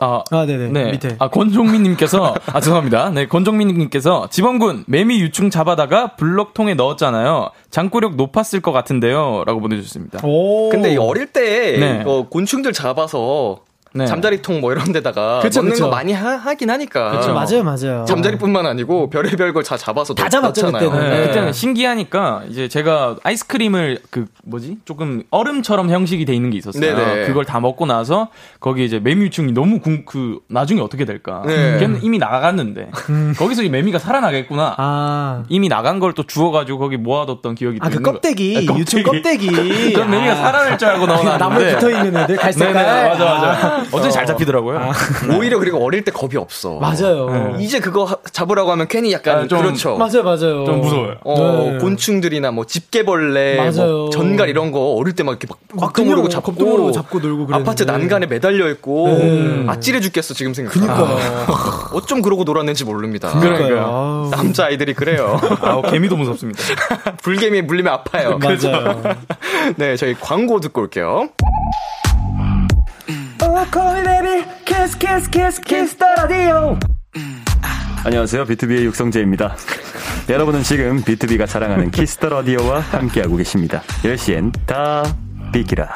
아, 아, 네네. 네. 밑에. 아, 권종민님께서, 아, 죄송합니다. 네, 권종민님께서, 지범군, 매미 유충 잡아다가 블럭통에 넣었잖아요. 장구력 높았을 것 같은데요. 라고 보내주셨습니다. 오. 근데 이 어릴 때 네. 이거 곤충들 잡아서 네. 잠자리통 뭐 이런 데다가 그쵸, 넣는 그쵸. 거 많이 하, 긴 하니까. 그쵸, 맞아요, 맞아요. 잠자리뿐만 아니고 별의별 걸 다 잡아서 다 넣- 잡았죠, 넣잖아요. 그때는. 네, 네. 그때는 신기하니까 이제 제가 아이스크림을 그 뭐지 조금 얼음처럼 형식이 돼 있는 게 있었어요. 네네. 그걸 다 먹고 나서 거기 이제 매미유충이 너무 궁, 그 나중에 어떻게 될까? 네. 걔는 이미 나갔는데 거기서 이 매미가 살아나겠구나. 아. 이미 나간 걸 또 주워가지고 거기 모아뒀던 기억이 아, 또그 있는 거- 껍데기. 네, 유충 껍데기. 전 매미가 아. 살아날 줄 알고 넣어놨는데 나무에 붙어 있는 애들 갈색깔. 네네, 맞아 맞아. 아. 어쩐지 잘 잡히더라고요. 오히려 그리고 어릴 때 겁이 없어. 맞아요. 이제 그거 하- 잡으라고 하면 괜히 약간 아, 좀- 그렇죠. 맞아요, 맞아요. 좀 무서워요. 어, 네. 곤충들이나 뭐 집게벌레. 뭐 전갈 이런 거 어릴 때 막 이렇게 막막 겁도 모르고 그냥 잡고 겁도 모르고 잡고 놀고 그랬는데. 아파트 난간에 매달려 있고 네. 아찔해 죽겠어 지금 생각. 그니까요. 어쩜 그러고 놀았는지 모릅니다. 그러니까요. 아우. 남자 아이들이 그래요. 아, 개미도 무섭습니다. [LAUGHS] 불개미에 물리면 아파요. 맞아요. [LAUGHS] 네, 저희 광고 듣고 올게요. 안녕하세요. 비투비의 육성재입니다. 여러분은 지금 비투비가 자랑하는 키스 더 라디오와 함께하고 계십니다. 10시엔 다 비키라.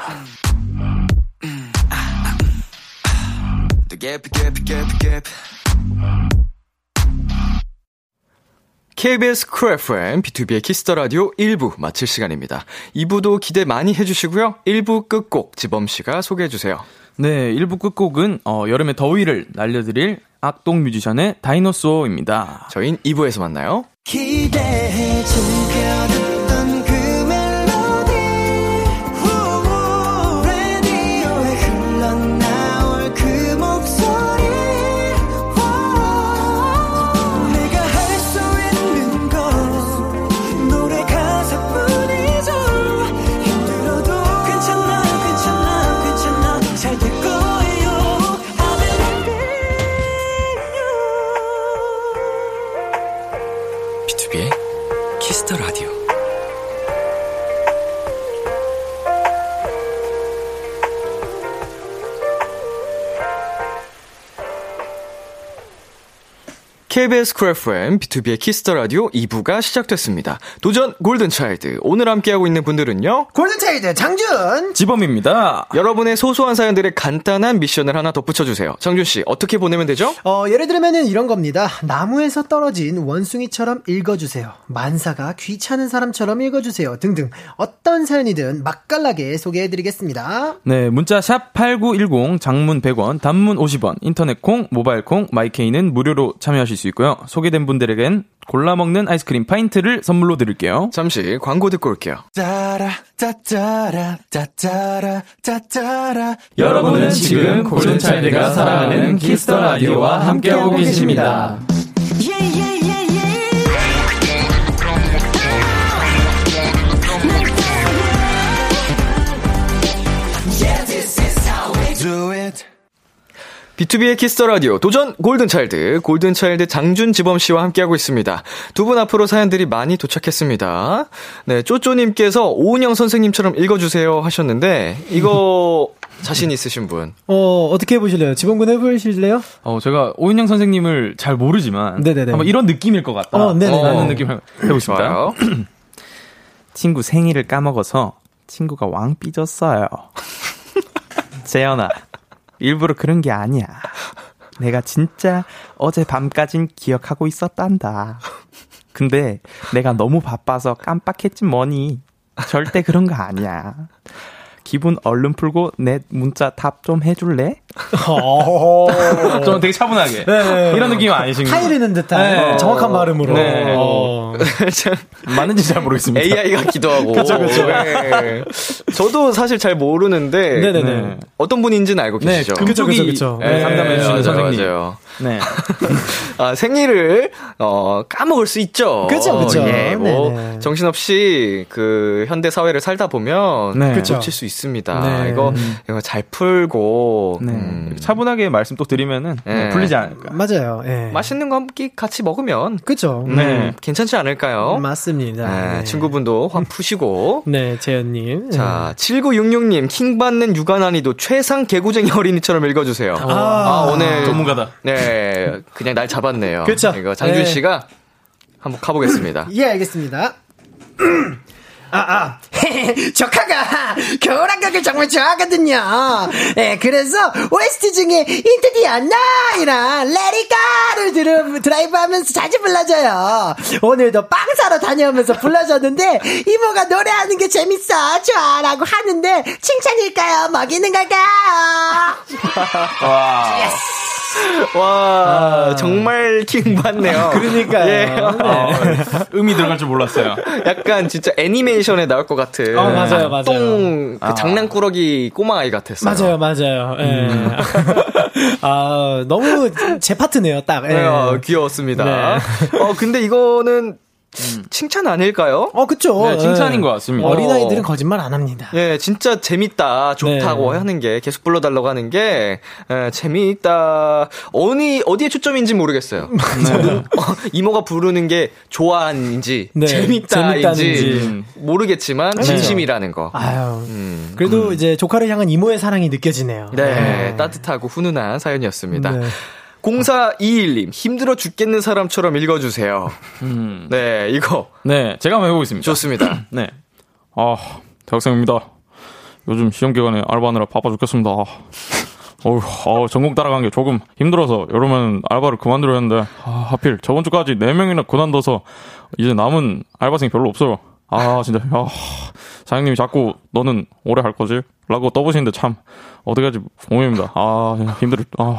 KBS 쿨 FM, 비투비의 키스 더 라디오 1부 마칠 시간입니다. 2부도 기대 많이 해주시고요. 1부 끝곡 지범씨가 소개해주세요. 네, 1부 끝곡은 어, 여름의 더위를 날려드릴 악동 뮤지션의 Dinosaur입니다. 저희는 2부에서 만나요. 기대해 즐 KBS 쿨 FM, 비투비의 키스 더 라디오 2부가 시작됐습니다. 도전 골든차일드. 오늘 함께하고 있는 분들은요. 골든차일드 장준! 지범입니다. 여러분의 소소한 사연들의 간단한 미션을 하나 덧붙여주세요. 장준씨, 어떻게 보내면 되죠? 어, 예를 들면은 이런 겁니다. 나무에서 떨어진 원숭이처럼 읽어주세요. 만사가 귀찮은 사람처럼 읽어주세요. 등등. 어떤 사연이든 맛깔나게 소개해드리겠습니다. 네, 문자 샵 8910, 장문 100원, 단문 50원, 인터넷 콩, 모바일 콩, 마이케이는 무료로 참여하실 수 있고요. 소개된 분들에겐 골라 먹는 아이스크림 파인트를 선물로 드릴게요. 잠시 광고 듣고 올게요. 따라 따따라 따따라 따따라 여러분은 지금 골든차일드가 사랑하는 키스 더 라디오와 함께하고 계십니다. 비투비의 키스 더 라디오 도전 골든차일드 골든차일드 장준 지범 씨와 함께하고 있습니다. 두 분 앞으로 사연들이 많이 도착했습니다. 네, 쪼쪼님께서 오은영 선생님처럼 읽어주세요 하셨는데 이거 [LAUGHS] 자신 있으신 분? 어, 어떻게 해보실래요? 지범군 해보실래요? 어, 제가 오인영 선생님을 잘 모르지만 네네네. 한번 이런 느낌일 것 같다. 어, 네네. 라는 어. 느낌을 해보겠습니다. [CLEARS THROAT] 친구 생일을 까먹어서 친구가 왕 삐졌어요. [LAUGHS] 재현아, 일부러 그런 게 아니야. 내가 진짜 어제 밤까진 기억하고 있었단다. 근데 내가 너무 바빠서 깜빡했지 뭐니. 절대 그런 거 아니야. 기분 얼른 풀고 내 문자 답 좀 해줄래? 좀 되게 차분하게. 네. 이런 느낌 아니신 가요? 타이르는 듯한 네. 정확한 발음으로. 네. 어. [LAUGHS] 참 맞는지 잘 모르겠습니다. AI 같기도 [LAUGHS] 하고. 그쵸, 그쵸. 네. 저도 사실 잘 모르는데 네네네. 네. 어떤 분인지는 알고 네, 계시죠? 그쵸, 금쪽이 그쵸, 그쵸. 네, 상담해 주시는 선생님. 맞아요. 네. [LAUGHS] 아, 생일을, 어, 까먹을 수 있죠. 그쵸, 그쵸. 예, 뭐, 네네. 정신없이 그, 현대 사회를 살다 보면, 네. 그쵸. 놓칠 수 있습니다. 네. 이거, 이거 잘 풀고, 네. 음, 차분하게 말씀 또 드리면은 네, 네. 풀리지 않을까. 맞아요. 예. 맛있는 거 함께 같이 먹으면, 그쵸. 음, 네. 괜찮지 않을까요? 맞습니다. 네, 네. 친구분도 화 푸시고. [LAUGHS] 네, 재현님. 자, 7966님, 킹 받는 육아 난이도 최상 개구쟁이 어린이처럼 읽어주세요. 아, 오늘. 전문가다. 네, 그냥 날 잡았네요. 그쵸. 이거 장준 네. 씨가 한번 가보겠습니다. [LAUGHS] 예, 알겠습니다. 아, 아. [LAUGHS] 조카가 겨울왕국을 정말 좋아하거든요. 예, 그래서 OST 중에 Into the Night이랑 Let It Go를 들, 드라이브 하면서 자주 불러줘요. 오늘도 빵 사러 다녀오면서 불러줬는데, 이모가 노래하는 게 재밌어, 좋아, 라고 하는데, 칭찬일까요? 먹이는 걸까요? [LAUGHS] 와, [LAUGHS] 정말 킹받네요. 그러니까요. 예. 어, 음이 들어갈 줄 몰랐어요. 약간 진짜 애니메이션에 나올 것 같은. 어, 맞아요, 맞아요. 똥, 그 장난꾸러기 꼬마아이 같았어요. 맞아요, 맞아요. 예. [LAUGHS] 아, 너무 제 파트네요, 딱. 예. 네, 어, 귀여웠습니다. 네. 어, 근데 이거는 칭찬 아닐까요? 어, 그쵸. 네, 칭찬인 예. 것 같습니다. 어린아이들은 거짓말 안 합니다. 예, 진짜 재밌다, 좋다고 네. 하는 게, 계속 불러달라고 하는 게, 예, 재미있다, 어디, 어디에 초점인지 모르겠어요. [LAUGHS] 어, [LAUGHS] 이모가 부르는 게 좋아하는지, 네, 재밌다인지. 모르겠지만, 진심이라는 거. 아유. 음. 그래도 이제 조카를 향한 이모의 사랑이 느껴지네요. 네, 따뜻하고 훈훈한 사연이었습니다. 네. 0421님, 힘들어 죽겠는 사람처럼 읽어주세요. 음. 네, 이거, 네, 제가 한번 해보겠습니다. 좋습니다. [CLEARS THROAT] 네. 아, 대학생입니다. 요즘 시험 기간에 알바하느라 바빠 죽겠습니다. 어휴, 아, 전공 따라간 게 조금 힘들어서 여름엔 알바를 그만두려 했는데, 아, 하필 저번 주까지 4명이나 고난둬서 이제 남은 알바생이 별로 없어요. 아, 진짜, 아, 사장님이 자꾸 너는 오래 할 거지? 라고 떠보시는데 참, 어떻게 하지 고민입니다. 아, 힘들, 아.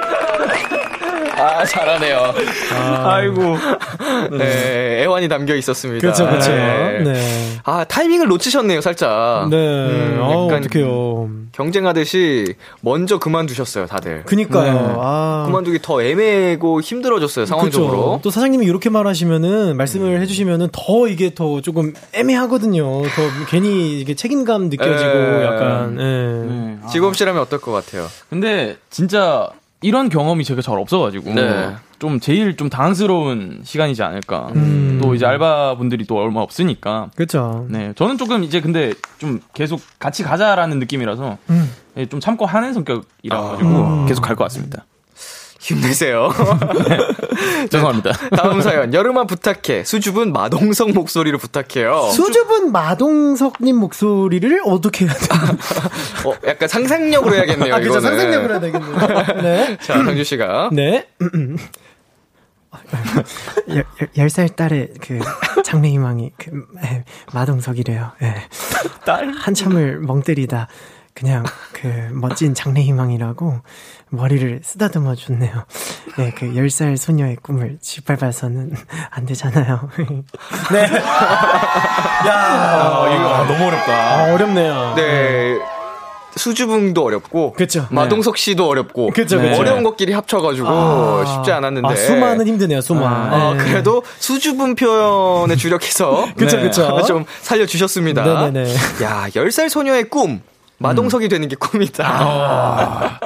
아, 잘하네요. 아 이고. 네, 애환이 담겨 있었습니다. 그렇죠, 그렇죠. 네. 네. 아, 타이밍을 놓치셨네요, 살짝. 네. 음, 아, 약간 어떡해요. 경쟁하듯이 먼저 그만두셨어요, 다들. 그니까요. 네. 아. 그만두기 더 애매하고 힘들어졌어요, 상황적으로. 그쵸. 또 사장님이 이렇게 말하시면은 말씀을 해주시면은 더 이게 더 조금 애매하거든요. 더 괜히 이게 책임감 느껴지고 에. 약간. 예. 네. 아. 지금 씨라면 어떨 것 같아요? 근데 진짜 이런 경험이 제가 잘 없어가지고 네. 좀 제일 좀 당황스러운 시간이지 않을까. 음. 또 이제 알바 분들이 또 얼마 없으니까. 그쵸. 네, 저는 조금 이제 근데 좀 계속 같이 가자라는 느낌이라서 음. 예, 좀 참고 하는 성격이라 가지고 음. 계속 갈 것 같습니다. 힘내세요. [LAUGHS] 죄송합니다. 다음 사연. 여름아 부탁해. 수줍은 마동석 목소리로 부탁해요. 수줍은 마동석님 목소리를 어떻게 해야 되나? [LAUGHS] 어, 약간 상상력으로 해야겠네요. 아, 그죠. 상상력으로 해야 되겠네요. 네. [LAUGHS] 자, 상주 씨가. 네. 열, 열, 10살 딸의 그 장래희망이 그 에, 마동석이래요. 예. 딸? 한참을 멍 때리다 그냥 그 멋진 장래희망이라고 머리를 쓰다듬어 줬네요. 예, 그 10살 소녀의 꿈을 짓밟아서는 안 되잖아요. 네. 야, 아, 이거 아, 너무 어렵다. 아, 어렵네요. 네. 수주붕도 어렵고 그쵸. 마동석 씨도 어렵고 그쵸, 네. 그쵸. 어려운 것끼리 합쳐가지고 아. 쉽지 않았는데 아, 수많은 힘드네요, 수많은. 어, 네. 그래도 수줍은 표현에 주력해서 [LAUGHS] 그쵸, 네, 그쵸. [LAUGHS] 좀 살려주셨습니다. 네네네. 야, 10살 소녀의 꿈. 마동석이 되는 게 꿈이다.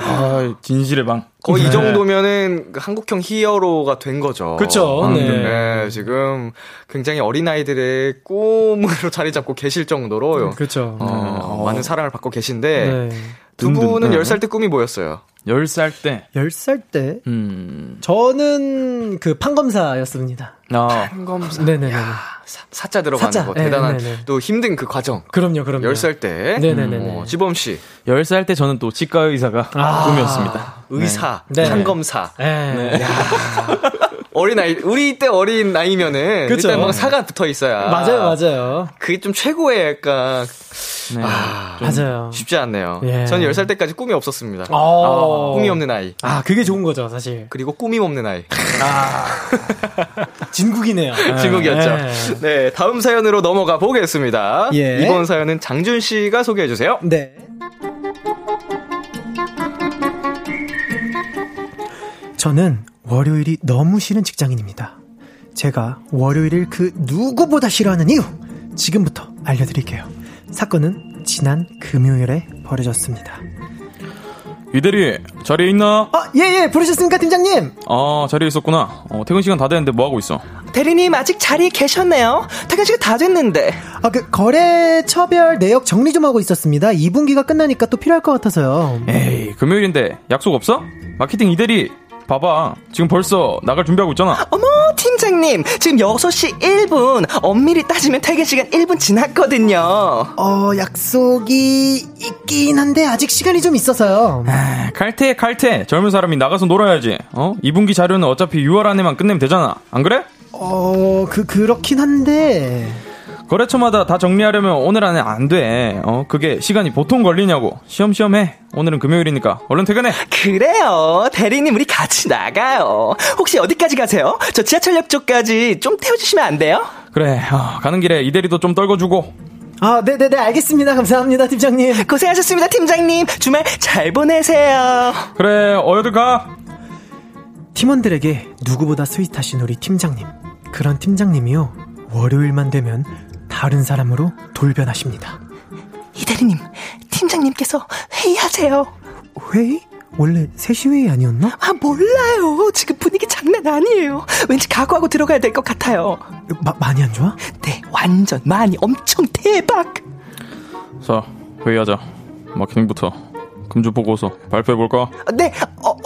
아, 진실의 방. 거의 네. 이 정도면은 그 한국형 히어로가 된 거죠. 음, 네. 네, 지금 굉장히 어린 아이들의 꿈으로 [LAUGHS] 자리 잡고 계실 정도로 그렇죠. 어, 많은 사랑을 받고 계신데 네. 두 분은 네. 10살 때 꿈이 뭐였어요? 10살 때, 10살 때 음, 저는 그 판검사였습니다. 아, 한검사. 네네네. 사, 사자 들어가는 사자. 거 네, 대단한 네, 네. 또 힘든 그 과정. 그럼요, 그럼요. 10살 때. 네네네네. 어, 지범 씨. 10살 때 저는 또 치과 의사가 아. 꿈이었습니다. 의사, 네. 판검사. 네. 어린 아이, 우리 때 어린 나이면은 그쵸. 일단 막 사가 붙어 있어야. 맞아요, 맞아요. 그게 좀 최고의 약간 네. 아, 좀 맞아요. 쉽지 않네요. 예. 저는 10살 때까지 꿈이 없었습니다. 어. 꿈이 없는 아이. 아, 그게 좋은 거죠, 사실. 그리고 꾸밈 없는 아이. [LAUGHS] 진국이네요. [LAUGHS] 친구였죠. 네. 네, 다음 사연으로 넘어가 보겠습니다. 예. 이번 사연은 장준 씨가 소개해 주세요. 네. 저는 월요일이 너무 싫은 직장인입니다. 제가 월요일을 그 누구보다 싫어하는 이유 지금부터 알려드릴게요. 사건은 지난 금요일에 벌어졌습니다. 이대리, 자리에 있나? 아, 예, 예, 부르셨습니까, 팀장님? 아, 자리에 있었구나. 어, 퇴근 시간 다 됐는데 뭐 하고 있어? 대리님 아직 자리에 계셨네요. 퇴근 시간 다 됐는데. 아, 그, 거래 처별 내역 정리 좀 하고 있었습니다. 2분기가 끝나니까 또 필요할 것 같아서요. 에이, 금요일인데 약속 없어? 마케팅 이대리, 봐봐. 지금 벌써 나갈 준비하고 있잖아. 어머, 팀장님. 지금 6시 1분. 엄밀히 따지면 퇴근 시간 1분 지났거든요. 어, 약속이 있긴 한데, 아직 시간이 좀 있어서요. 아, 칼퇴, 칼퇴. 젊은 사람이 나가서 놀아야지. 어? 2분기 자료는 어차피 6월 안에만 끝내면 되잖아. 안 그래? 어, 그, 그렇긴 한데. 거래처마다 다 정리하려면 오늘 안에 안 돼. 어? 그게 시간이 보통 걸리냐고. 시험시험 해. 오늘은 금요일이니까 얼른 퇴근해. 그래요. 대리님, 우리 같이 나가요. 혹시 어디까지 가세요? 저 지하철역 쪽까지 좀 태워주시면 안 돼요? 그래. 어, 가는 길에 이 대리도 좀 떨궈주고. 아, 네네네, 알겠습니다. 감사합니다, 팀장님. 고생하셨습니다, 팀장님. 주말 잘 보내세요. 그래, 어여들 가. 팀원들에게 누구보다 스윗하신 우리 팀장님. 그런 팀장님이요. 월요일만 되면 다른 사람으로 돌변하십니다. 이 대리님, 팀장님께서 회의하세요. 회의? 원래 3시 회의 아니었나? 아, 몰라요. 지금 분위기 장난 아니에요. 왠지 각오하고 들어가야 될 것 같아요. 마, 많이 안 좋아? 네, 완전 많이 엄청 대박. 자, 회의하자. 마케팅부터. 금주 보고서 발표해볼까? 네,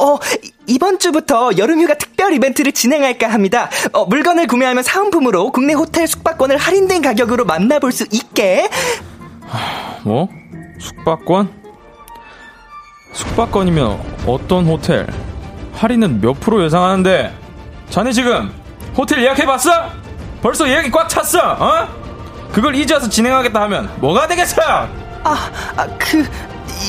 어, 어, 이- 이번 주부터 여름휴가 특별 이벤트를 진행할까 합니다. 어, 물건을 구매하면 사은품으로 국내 호텔 숙박권을 할인된 가격으로 만나볼 수 있게. 뭐? 숙박권? 숙박권이면 어떤 호텔? 할인은 몇 프로 예상하는데? 자네 지금 호텔 예약해봤어? 벌써 예약이 꽉 찼어, 어? 그걸 이제 와서 진행하겠다 하면 뭐가 되겠어? 아, 아, 그, 이-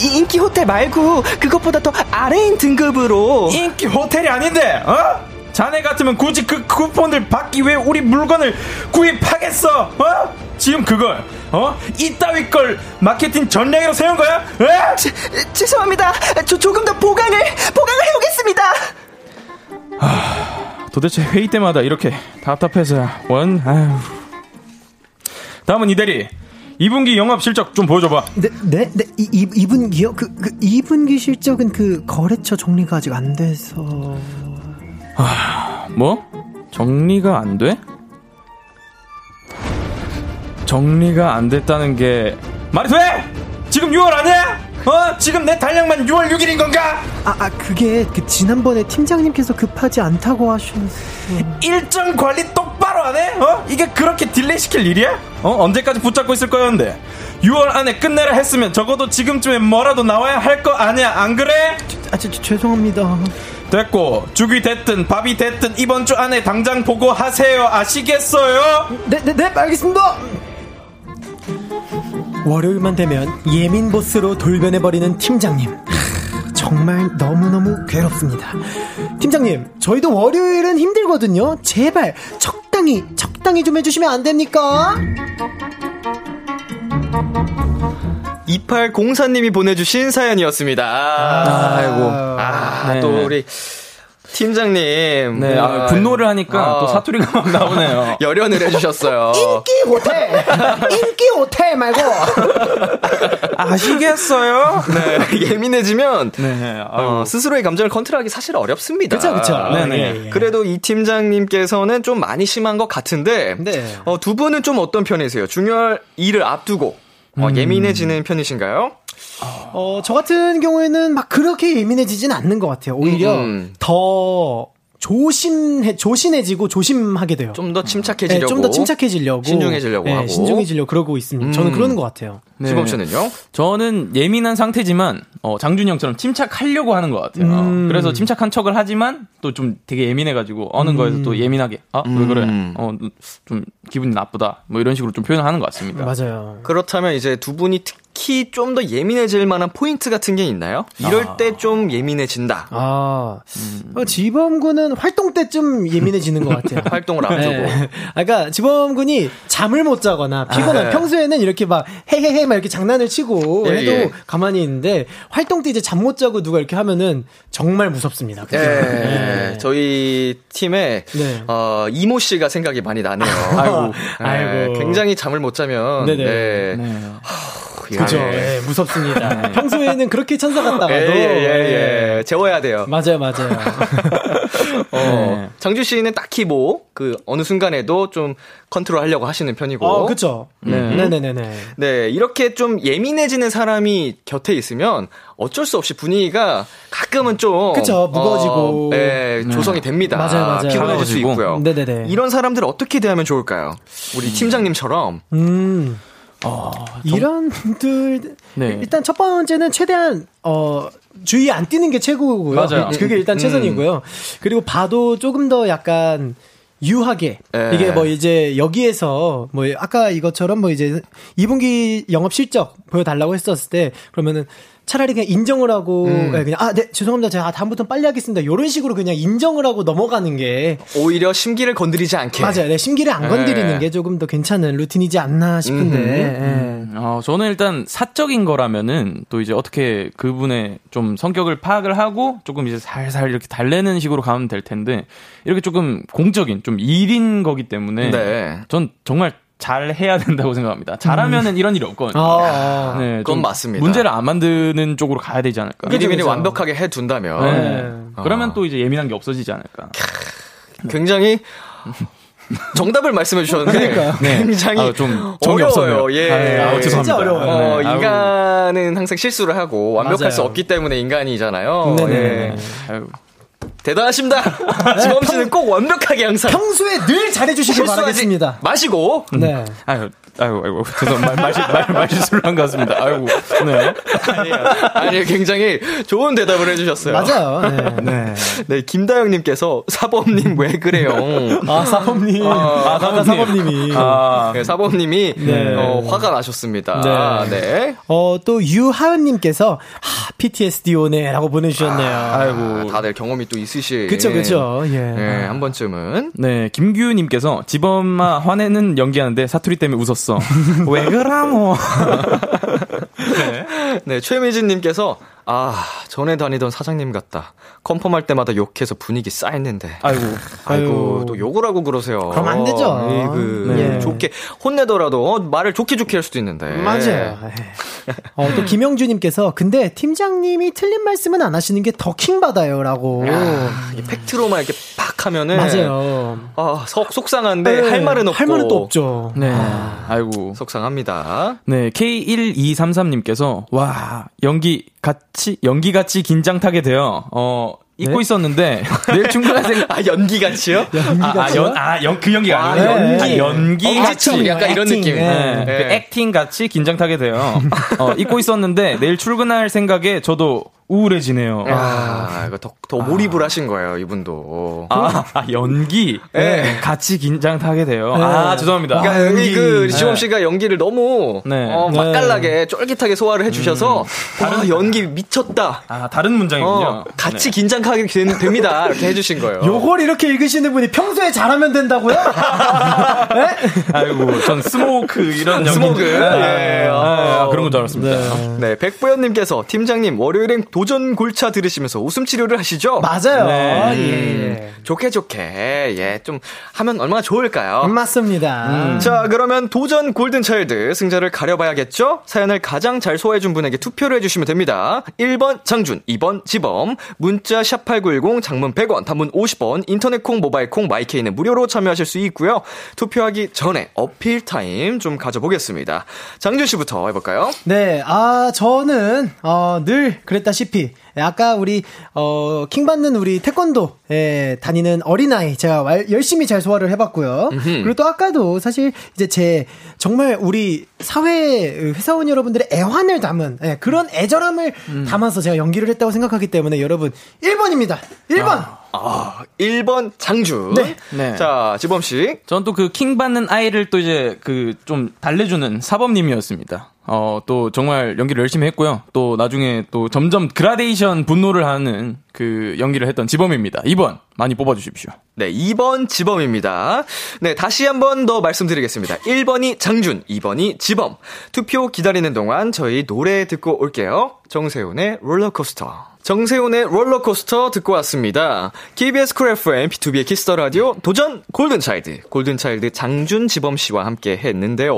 인기 호텔 말고 그것보다 더 아래인 등급으로. 인기 호텔이 아닌데, 어? 자네 같으면 굳이 그 쿠폰을 받기 위해 우리 물건을 구입하겠어, 어? 지금 그걸, 어? 이따위 걸 마케팅 전략으로 세운 거야? 에? 죄- 죄송합니다. 저 조금 더 보강을, 보강을 해오겠습니다. 도대체 회의 때마다 이렇게 답답해서야 원 아휴 다음은 이대리 2분기 영업 실적 좀 보여줘봐 네, 네, 네, 이, 이, 2분기요? 그, 그, 2분기 실적은 그, 거래처 정리가 아직 안 돼서. 뭐? 정리가 안 돼? 정리가 안 됐다는 게 말이 돼? 지금 6월 아니야? 어? 지금 내 달력만 6월 6일인 건가? 아, 아 그게 그 지난번에 팀장님께서 급하지 않다고 하셔서 일정 관리 똑바로 안 해? 어? 이게 그렇게 delay 시킬 일이야? 어? 언제까지 붙잡고 있을 거였는데? 6월 안에 끝내라 했으면 적어도 지금쯤에 뭐라도 나와야 할 거 아니야, 안 그래? 아, 저, 저, 죄송합니다. 됐고, 죽이 됐든 밥이 됐든 이번 주 안에 당장 보고하세요. 아시겠어요? 네, 네, 네, 알겠습니다. 월요일만 되면 예민 보스로 돌변해버리는 팀장님. 정말 너무너무 괴롭습니다. 팀장님, 저희도 월요일은 힘들거든요. 제발 적당히, 적당히 좀 해주시면 안 됩니까? 2804님이 보내주신 사연이었습니다. 아, 아이고. 아, 네. 또 우리 팀장님. 네, 아, 분노를 하니까 어. 또 사투리가 막 나오네요. [LAUGHS] 열연을 해주셨어요. 인기 호텔! 인기 호텔 말고! [LAUGHS] 아시겠어요? 네, 예민해지면 네, 어. 스스로의 감정을 컨트롤하기 사실 어렵습니다. 그쵸, 그쵸. 네네. 예, 예. 그래도 이 팀장님께서는 좀 많이 심한 것 같은데 네. 어, 두 분은 좀 어떤 편이세요? 중요한 일을 앞두고 어, 음. 예민해지는 편이신가요? 어, 저 같은 경우에는 막 그렇게 예민해지진 않는 것 같아요. 오히려 음. 더 조심해, 조심해지고 조심하게 돼요. 좀 더 침착해지려고. 네, 좀더 침착해지려고. 신중해지려고 네, 하고. 신중해지려고 그러고 있습니다. 저는 음. 그러는 것 같아요. 네. 지범 씨는요? 저는 예민한 상태지만 어, 장준이 형처럼 침착하려고 하는 것 같아요. 음. 그래서 침착한 척을 하지만 또 좀 되게 예민해가지고 어느 거에서 또 예민하게 아왜 그래? 음. 어좀 기분이 나쁘다. 뭐 이런 식으로 좀 표현을 하는 것 같습니다. 맞아요. 그렇다면 이제 두 분이 특 히 좀 더 예민해질 만한 포인트 같은 게 있나요? 이럴 때좀 예민해진다. 아, 어, 지범군은 활동 때쯤 예민해지는 것 같아요. [LAUGHS] 활동을 앞두고. 네. 아, 그러니까 지범군이 잠을 못 자거나 피곤한 아, 네. 평소에는 이렇게 막 헤헤헤 막 이렇게 장난을 치고 예, 해도 예. 가만히 있는데 활동 때 이제 잠 못 자고 누가 이렇게 하면은 정말 무섭습니다. 그죠? 예, 네. 저희 팀에 네. 어, 이모 씨가 생각이 많이 나네요. [LAUGHS] 아이고, 예, 아이고. 굉장히 잠을 못 자면 네네. 예, 네. 예. 그죠. 예, 무섭습니다. 평소에는 그렇게 천사 같다가도. 예, 예, 예, 예. 예. 재워야 돼요. 맞아요, 맞아요. [LAUGHS] 어, 네. 장주 씨는 딱히 뭐, 그, 어느 순간에도 좀 컨트롤 하려고 하시는 편이고. 어, 그쵸. 네. 네네 네 네. 네, 이렇게 좀 예민해지는 사람이 곁에 있으면 어쩔 수 없이 분위기가 가끔은 좀. 그쵸, 무거워지고. 어, 네, 조성이 됩니다. 맞아요, 맞아요. 피곤해질 수. 있고요. 네네네. 이런 사람들 어떻게 대하면 좋을까요? 우리 팀장님처럼. 음. 이런 분들 네. 일단 첫 번째는 최대한 어 주의 안 뛰는 게 최고고요. 맞아요. 그게 일단 음. 최선이고요. 그리고 봐도 조금 더 약간 유하게 예. 이게 뭐 이제 여기에서 뭐 아까 이것처럼 뭐 이제 2분기 영업 실적 보여달라고 했었을 때 그러면은 차라리 그냥 인정을 하고 음. 예, 그냥 아 네 죄송합니다 제가 다음부터는 빨리 하겠습니다 이런 식으로 그냥 인정을 하고 넘어가는 게 오히려 심기를 건드리지 않게. 맞아요 네, 심기를 안 예. 건드리는 게 조금 더 괜찮은 루틴이지 않나 싶은데. 예. 어, 저는 일단 사적인 거라면은 또 이제 어떻게 그분의 좀 성격을 파악을 하고 조금 이제 살살 이렇게 달래는 식으로 가면 될 텐데 이렇게 조금 공적인 좀 일인 거기 때문에 네. 전 정말 잘 해야 된다고 생각합니다. 잘하면은 이런 일이 없거든요. 아, 네, 그건 좀 맞습니다. 문제를 안 만드는 쪽으로 가야 되지 않을까. 미리 미리 그죠. 완벽하게 해둔다면. 네. 그러면 또 이제 예민한 게 없어지지 않을까. 굉장히 정답을 말씀해 주셨는데 굉장히 아, 좀 정이 어려워요. 없었네요. 예. 아, 아, 죄송합니다. 진짜 어려워요. 어, 네, 아유. 인간은 항상 실수를 하고 완벽할 맞아요. 수 없기 때문에 인간이잖아요. 네네. 예. 대단하십니다. [LAUGHS] 지범 씨는 꼭 완벽하게 항상 평소에 늘 잘해주시길 바라겠습니다. 마시고 네. 아유, 아유, 아이고, 죄송, 말, 말, 말, 말실수를 한 것 같습니다. 아이고, 네. 아니요. 아니 굉장히 좋은 대답을 해주셨어요. 맞아요. 네. [LAUGHS] 네. 네, 김다영님께서 사범님 왜 그래요? 아, 사범님. 아, 아까 사범님이. 아, 네, 사범님이 네. 어, 화가 나셨습니다. 네. 네. 어, 또, 유하은님께서, 하, PTSD 오네. 라고 보내주셨네요. 아 이고. 아, 다들 경험이 또 있으시. 그쵸, 그쵸. 예. 네, 한 번쯤은. 네, 김규님께서 집엄마 화내는 연기하는데 사투리 때문에 웃었어. 왜 그러모? [LAUGHS] 네, 최미진님께서 아, 전에 다니던 사장님 같다. 컨펌할 때마다 욕해서 분위기 쌓였는데. 아이고. 아이고, 아유. 또 욕을 하고 그러세요. 그럼 안 되죠. 에이그, 네. 좋게 혼내더라도 어, 말을 좋게 좋게 할 수도 있는데. 맞아요. [LAUGHS] 어, 또 김영주 님께서 근데 팀장님이 틀린 말씀은 안 하시는 게 더 킹 받아요라고. 아, 이 팩트로만 이렇게 팍 하면은 맞아요. 아, 속 속상한데 네, 할 말은 없고. 할 말은 또 없죠. 네. 아이고. 속상합니다. 네, K1233 님께서, 와, 연기 같이, 연기 같이 긴장 타게 돼요. 어, 잊고 있었는데, [LAUGHS] 내일 생각. 아, 연기 같이요? 아, 아, 연, 아, 연, 그 연기가 아, 연기. 아, 연기 같이. 약간 이런 액팅, 느낌. 네, 네. 그 액팅 같이 긴장 타게 돼요. 어, 잊고 있었는데, 내일 출근할 생각에 저도 우울해지네요. 아, 이거 더, 더 몰입을 하신 거예요, 이분도. 아, 아, 연기? 네. 같이 긴장 타게 돼요. 아, 죄송합니다. 그러니까 여기 그 네. 지범 씨가 연기를 너무 네. 어, 맛깔나게 쫄깃하게 소화를 해주셔서 와 연기 미쳤다. 아, 다른 문장이군요. 어, 같이 긴장하게 된- 됩니다. 이렇게 해주신 거예요. 요걸 이렇게 읽으시는 분이 평소에 잘하면 된다고요? [LAUGHS] 아이고, 전 smoke 이런 연기. smoke. 예. 아, 그런 건 줄 알았습니다. 네, 백보현님께서 팀장님 월요일엔 도전 골차 들으시면서 웃음 치료를 하시죠? 맞아요. 네. 예. 좋게 좋게 예 좀 하면 얼마나 좋을까요? 맞습니다. 자, 그러면 도전 골든 차일드 승자를 가려봐야겠죠? 사연을 가장 잘 소화해준 분에게 투표를 해주시면 됩니다. 1번 장준, 2번 지범, 문자 샵 8910, 장문 100원, 단문 50원, 인터넷 콩, 모바일 콩, 마이케이는 무료로 참여하실 수 있고요. 투표하기 전에 어필 타임 좀 가져보겠습니다. 장준 씨부터 해볼까요? 네, 아, 저는, 어, 늘 그랬다시피, 아까 우리, 어, 킹 받는 우리 태권도, 에 다니는 어린아이, 제가 왈- 열심히 잘 소화를 해봤고요. 그리고 또 아까도 사실 이제 제, 정말 우리 사회 회사원 여러분들의 애환을 담은, 예, 그런 애절함을 담아서 제가 연기를 했다고 생각하기 때문에 여러분, 1번입니다! 1번! 아, 1번 장준. 네. 네. 자, 지범 씨. 전 또 그 킹 받는 아이를 또 이제 그 좀 달래주는 사범님이었습니다. 어, 또 정말 연기를 열심히 했고요. 또 나중에 또 점점 그라데이션 분노를 하는 그 연기를 했던 지범입니다. 2번 많이 뽑아주십시오. 네, 2번 지범입니다. 네, 다시 한 번 더 말씀드리겠습니다. 1번이 장준, 2번이 지범. 투표 기다리는 동안 저희 노래 듣고 올게요. 정세운의 롤러코스터. 정세운의 롤러코스터 듣고 왔습니다. KBS 쿨 FM, 비투비의 키스 더 라디오, 도전 골든차일드. 골든차일드 장준 지범 씨와 함께 했는데요.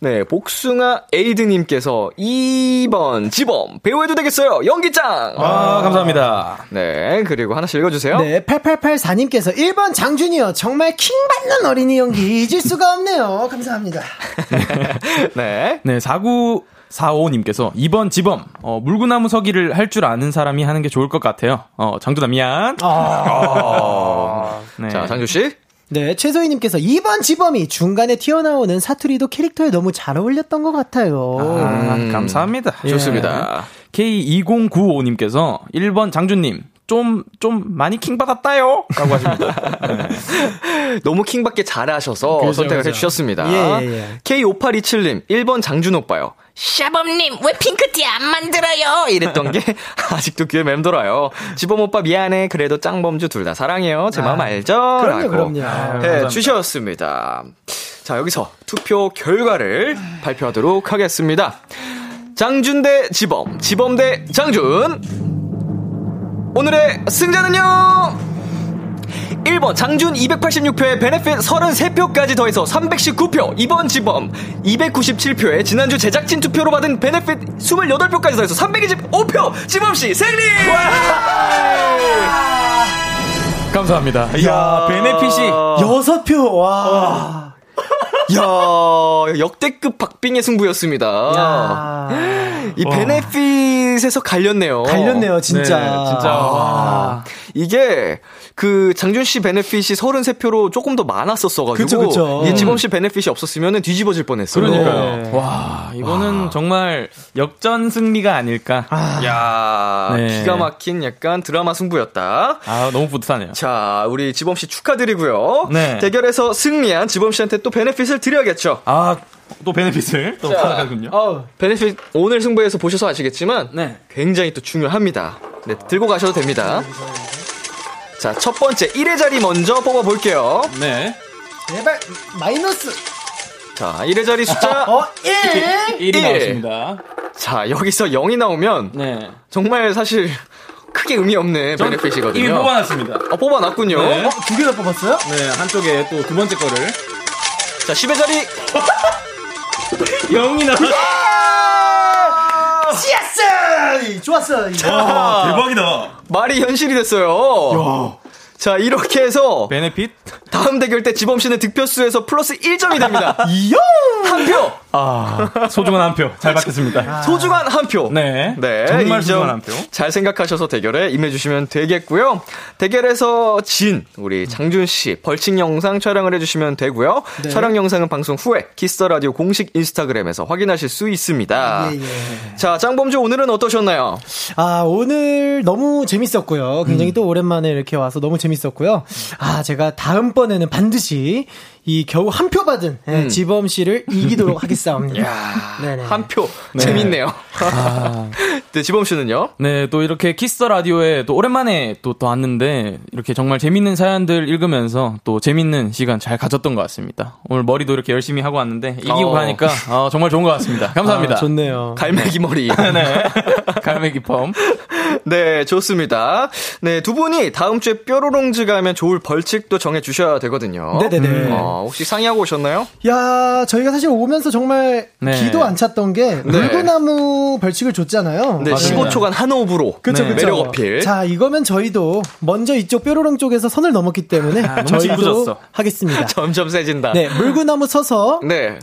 네, 복숭아 에이드님께서 2번 지범, 배우해도 되겠어요. 연기짱! 아, 감사합니다. 네, 그리고 하나씩 읽어주세요. 네, 8884님께서 1번 장준이요. 정말 킹받는 어린이 연기 잊을 수가 없네요. 감사합니다. [LAUGHS] 네. 네, 4945님께서 2번 지범, 어, 물구나무 서기를 할 줄 아는 사람이 하는 게 좋을 것 같아요. 어, 장준아 미안. 네. 자, 장준 씨. 네, 최소희님께서 2번 지범이 중간에 튀어나오는 사투리도 캐릭터에 너무 잘 어울렸던 것 같아요. 아, 음. 감사합니다. 좋습니다. K2095님께서 1번 장준님, 좀, 좀 많이 킹받았다요? 라고 하십니다. 네. [LAUGHS] 너무 킹받게 잘하셔서 그죠, 선택을 그죠. 해주셨습니다. 예, 예, 예. K5827님, 1번 장준 오빠요. 샤범님 왜 핑크티 안 만들어요? 이랬던 게 [LAUGHS] 아직도 귀에 맴돌아요. 지범 오빠 미안해. 그래도 짱범주 둘 다 사랑해요. 제 마음 알죠? 그럼요, 그럼요. 해 감사합니다. 주셨습니다. 자, 여기서 투표 결과를 발표하도록 하겠습니다. 장준 대 지범, 지범 대 장준. 오늘의 승자는요! 1번 장준 286표에 베네핏 33표까지 더해서 319표 2번 지범 297표에 지난주 제작진 투표로 받은 베네핏 28표까지 더해서 325표 지범씨 생리! 감사합니다. 이야, 베네핏이. 여섯 표, 와. 야 역대급 박빙의 승부였습니다. 야. 이 베네핏에서 갈렸네요. 갈렸네요, 진짜. 네, 진짜. 와. 이게 그 장준 씨 베네핏이 33표로 조금 더 많았었어가지고 그쵸, 그쵸. 이 지범 씨 베네핏이 없었으면 뒤집어질 뻔했어요. 그러니까요. 네. 와, 이거는 정말 역전 승리가 아닐까. 야 네. 기가 막힌 약간 드라마 승부였다. 아, 너무 뿌듯하네요. 자, 우리 지범 씨 축하드리고요. 네. 대결에서 승리한 지범 씨한테 또 베네핏을 드려야겠죠. 아, 또 베네핏을 또 자, 받아가군요. 어, 베네핏 오늘 승부에서 보셔서 아시겠지만 네. 굉장히 또 중요합니다. 네, 들고 가셔도 됩니다. 자, 첫 번째 1의 자리 먼저 뽑아 볼게요. 네. 제발, 마이너스. 자, 1의 자리 숫자 [LAUGHS] 어, 1! 1이 일. 나왔습니다. 자, 여기서 0이 나오면 네. 정말 사실 크게 의미 없는 benefit이거든요. 이미 뽑아놨습니다. 어, 뽑아놨군요. 네. 두 개나 뽑았어요? 네, 한쪽에 또 두 번째 거를. 자, 10의 자리. [LAUGHS] 0이 나 예스! 좋았어. 아, 대박이다. 말이 현실이 됐어요. 자, 이렇게 해서 benefit? 다음 대결 때 지범 씨는 득표수에서 플러스 1점이 됩니다. [LAUGHS] 이요! 한 표! 아, 소중한 한 표. 잘 받겠습니다. 소중한 한 표. 네. 네. 정말 소중한 한 표. 잘 생각하셔서 대결에 임해주시면 되겠고요. 대결에서 진 우리 장준 씨 벌칙 영상 촬영을 해주시면 되고요. 네. 촬영 영상은 방송 후에 키스 더 라디오 공식 인스타그램에서 확인하실 수 있습니다. 예, 예. 자, 짱범주 오늘은 어떠셨나요? 아, 오늘 너무 재밌었고요. 굉장히 또 오랜만에 이렇게 와서 너무 재밌었고요. 아, 제가 다음번에는 반드시 이 겨우 한 표 받은 예, 지범 씨를 이기도록 하겠사옵니다. [LAUGHS] 네네. 한 표. 재밌네요. [LAUGHS] 네, 지범 씨는요? 네, 또 이렇게 키스 라디오에 또 오랜만에 또, 또 왔는데, 이렇게 정말 재밌는 사연들 읽으면서 또 재밌는 시간 잘 가졌던 것 같습니다. 오늘 머리도 이렇게 열심히 하고 왔는데, 이기고 어. 가니까, 어, 정말 좋은 것 같습니다. 감사합니다. 아, 좋네요. 갈매기 머리. [LAUGHS] 네. 갈매기 펌. 네, 좋습니다. 네, 두 분이 다음 주에 뾰로롱즈가 하면 좋을 벌칙도 정해 주셔야 되거든요. 네네네. 어, 혹시 상의하고 오셨나요? 야, 저희가 사실 오면서 정말 네. 기도 안 찼던 게 물구나무 벌칙을 줬잖아요. 네, 15초간 한 호흡으로 그쵸, 네, 그쵸. 매력 어필. 자, 이거면 저희도 먼저 이쪽 뾰로롱 쪽에서 선을 넘었기 때문에 아, 저희도. 하겠습니다. [LAUGHS] 점점 세진다. 네, 물구나무 서서 네.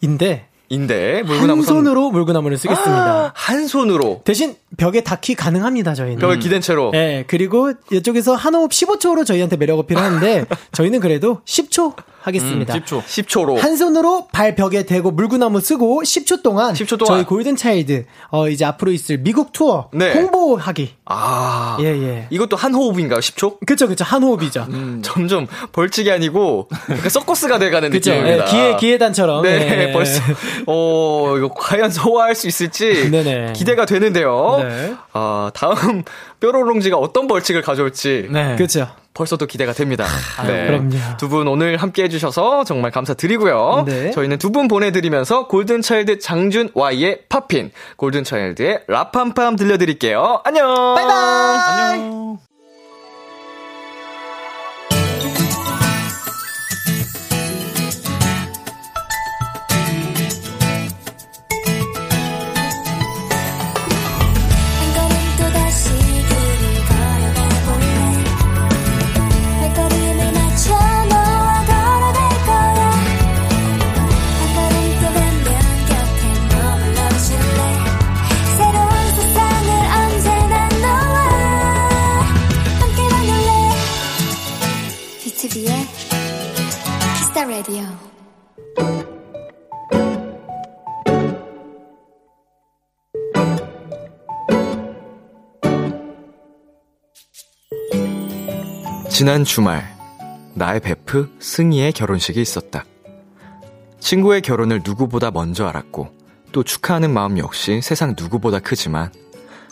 인데 인데 한 물구나무 선- 손으로 물구나무를 쓰겠습니다. 한 손으로 대신 벽에 닿기 가능합니다, 저희는. 벽을 기댄 채로 네, 그리고 이쪽에서 한 호흡 15초로 저희한테 매력 어필을 하는데 저희는 그래도 10초 하겠습니다. 10초. 10초로 한 손으로 발 벽에 대고 물구나무 쓰고 10초 동안, 10초 동안. 저희 골든 차일드 어 이제 앞으로 있을 미국 투어 네. 홍보하기. 아. 예, 예. 이것도 한 호흡인가요? 10초? 그쵸, 그쵸. 한 호흡이죠. 점점 벌칙이 아니고 약간 서커스가 돼 가는 그쵸. 느낌입니다. 예, 기회, 기회단처럼. 네, 예. 벌써 어 이거 과연 소화할 수 있을지 [LAUGHS] 네네. 기대가 되는데요. 네. 아 다음 [LAUGHS] 뾰로롱지가 어떤 벌칙을 가져올지 네. 그쵸. 벌써 또 기대가 됩니다. 네. 그럼요. 두 분 오늘 함께 해주셔서 정말 감사드리고요. 네. 저희는 두 분 보내드리면서 골든차일드 장준 Y의 팝핀, 골든차일드의 라팜팜 들려드릴게요. 안녕! 바이바이! 한 지난 주말, 나의 베프 승희의 결혼식이 있었다. 친구의 결혼을 누구보다 먼저 알았고, 또 축하하는 마음 역시 세상 누구보다 크지만,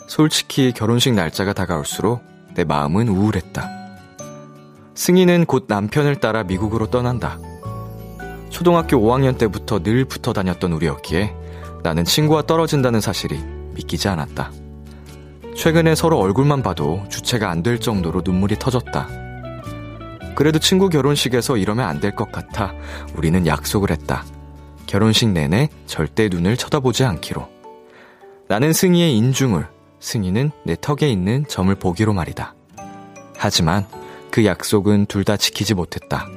솔직히 결혼식 날짜가 다가올수록 내 마음은 우울했다. 승희는 곧 남편을 따라 미국으로 떠난다. 초등학교 5학년 때부터 늘 붙어 다녔던 우리였기에 나는 친구와 떨어진다는 사실이 믿기지 않았다. 최근에 서로 얼굴만 봐도 주체가 안 될 정도로 눈물이 터졌다. 그래도 친구 결혼식에서 이러면 안 될 것 같아 우리는 약속을 했다. 결혼식 내내 절대 눈을 쳐다보지 않기로. 나는 승희의 인중을, 승희는 내 턱에 있는 점을 보기로 말이다. 하지만 그 약속은 둘 다 지키지 못했다.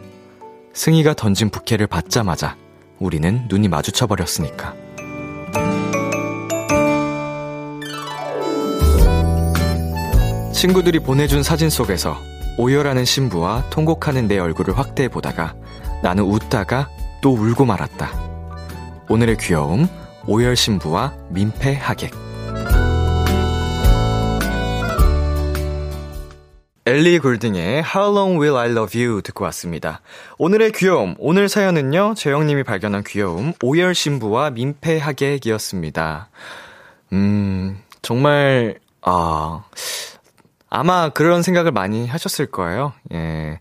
승희가 던진 부케를 받자마자 우리는 눈이 마주쳐 버렸으니까. 친구들이 보내준 사진 속에서 오열하는 신부와 통곡하는 내 얼굴을 확대해 보다가 나는 웃다가 또 울고 말았다. 오늘의 귀여움, 오열 신부와 민폐 하객. 엘리 골딩의 How Long Will I Love You 듣고 왔습니다. 오늘의 귀여움, 오늘 사연은요, 재영님이 발견한 귀여움, 오열 신부와 민폐 하객이었습니다. 음, 정말, 아, 아마 그런 생각을 많이 하셨을 거예요. 예.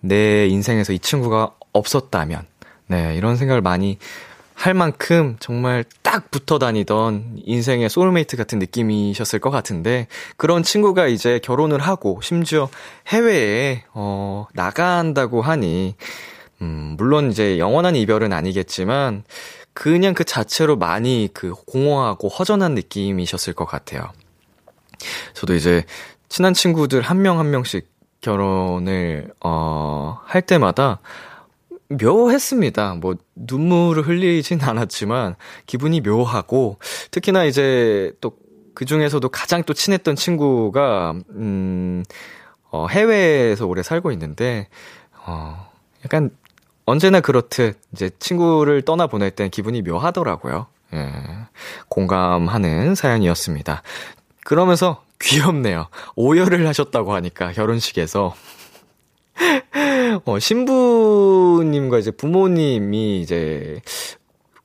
내 인생에서 이 친구가 없었다면, 네, 이런 생각을 많이 할 만큼 정말 딱 붙어 다니던 인생의 소울메이트 같은 느낌이셨을 것 같은데 그런 친구가 이제 결혼을 하고 심지어 해외에 어 나간다고 하니 음 물론 이제 영원한 이별은 아니겠지만 그냥 그 자체로 많이 그 공허하고 허전한 느낌이셨을 것 같아요. 저도 이제 친한 친구들 한명한 명씩 결혼을 어 할 때마다 묘했습니다. 뭐 눈물을 흘리진 않았지만 기분이 묘하고 특히나 이제 또 그 중에서도 가장 또 친했던 친구가 음 어, 해외에서 오래 살고 있는데 어 약간 언제나 그렇듯 이제 친구를 떠나 보낼 땐 기분이 묘하더라고요. 예. 공감하는 사연이었습니다. 그러면서 귀엽네요. 오열을 하셨다고 하니까 결혼식에서 [LAUGHS] 어, 신부님과 이제 부모님이 이제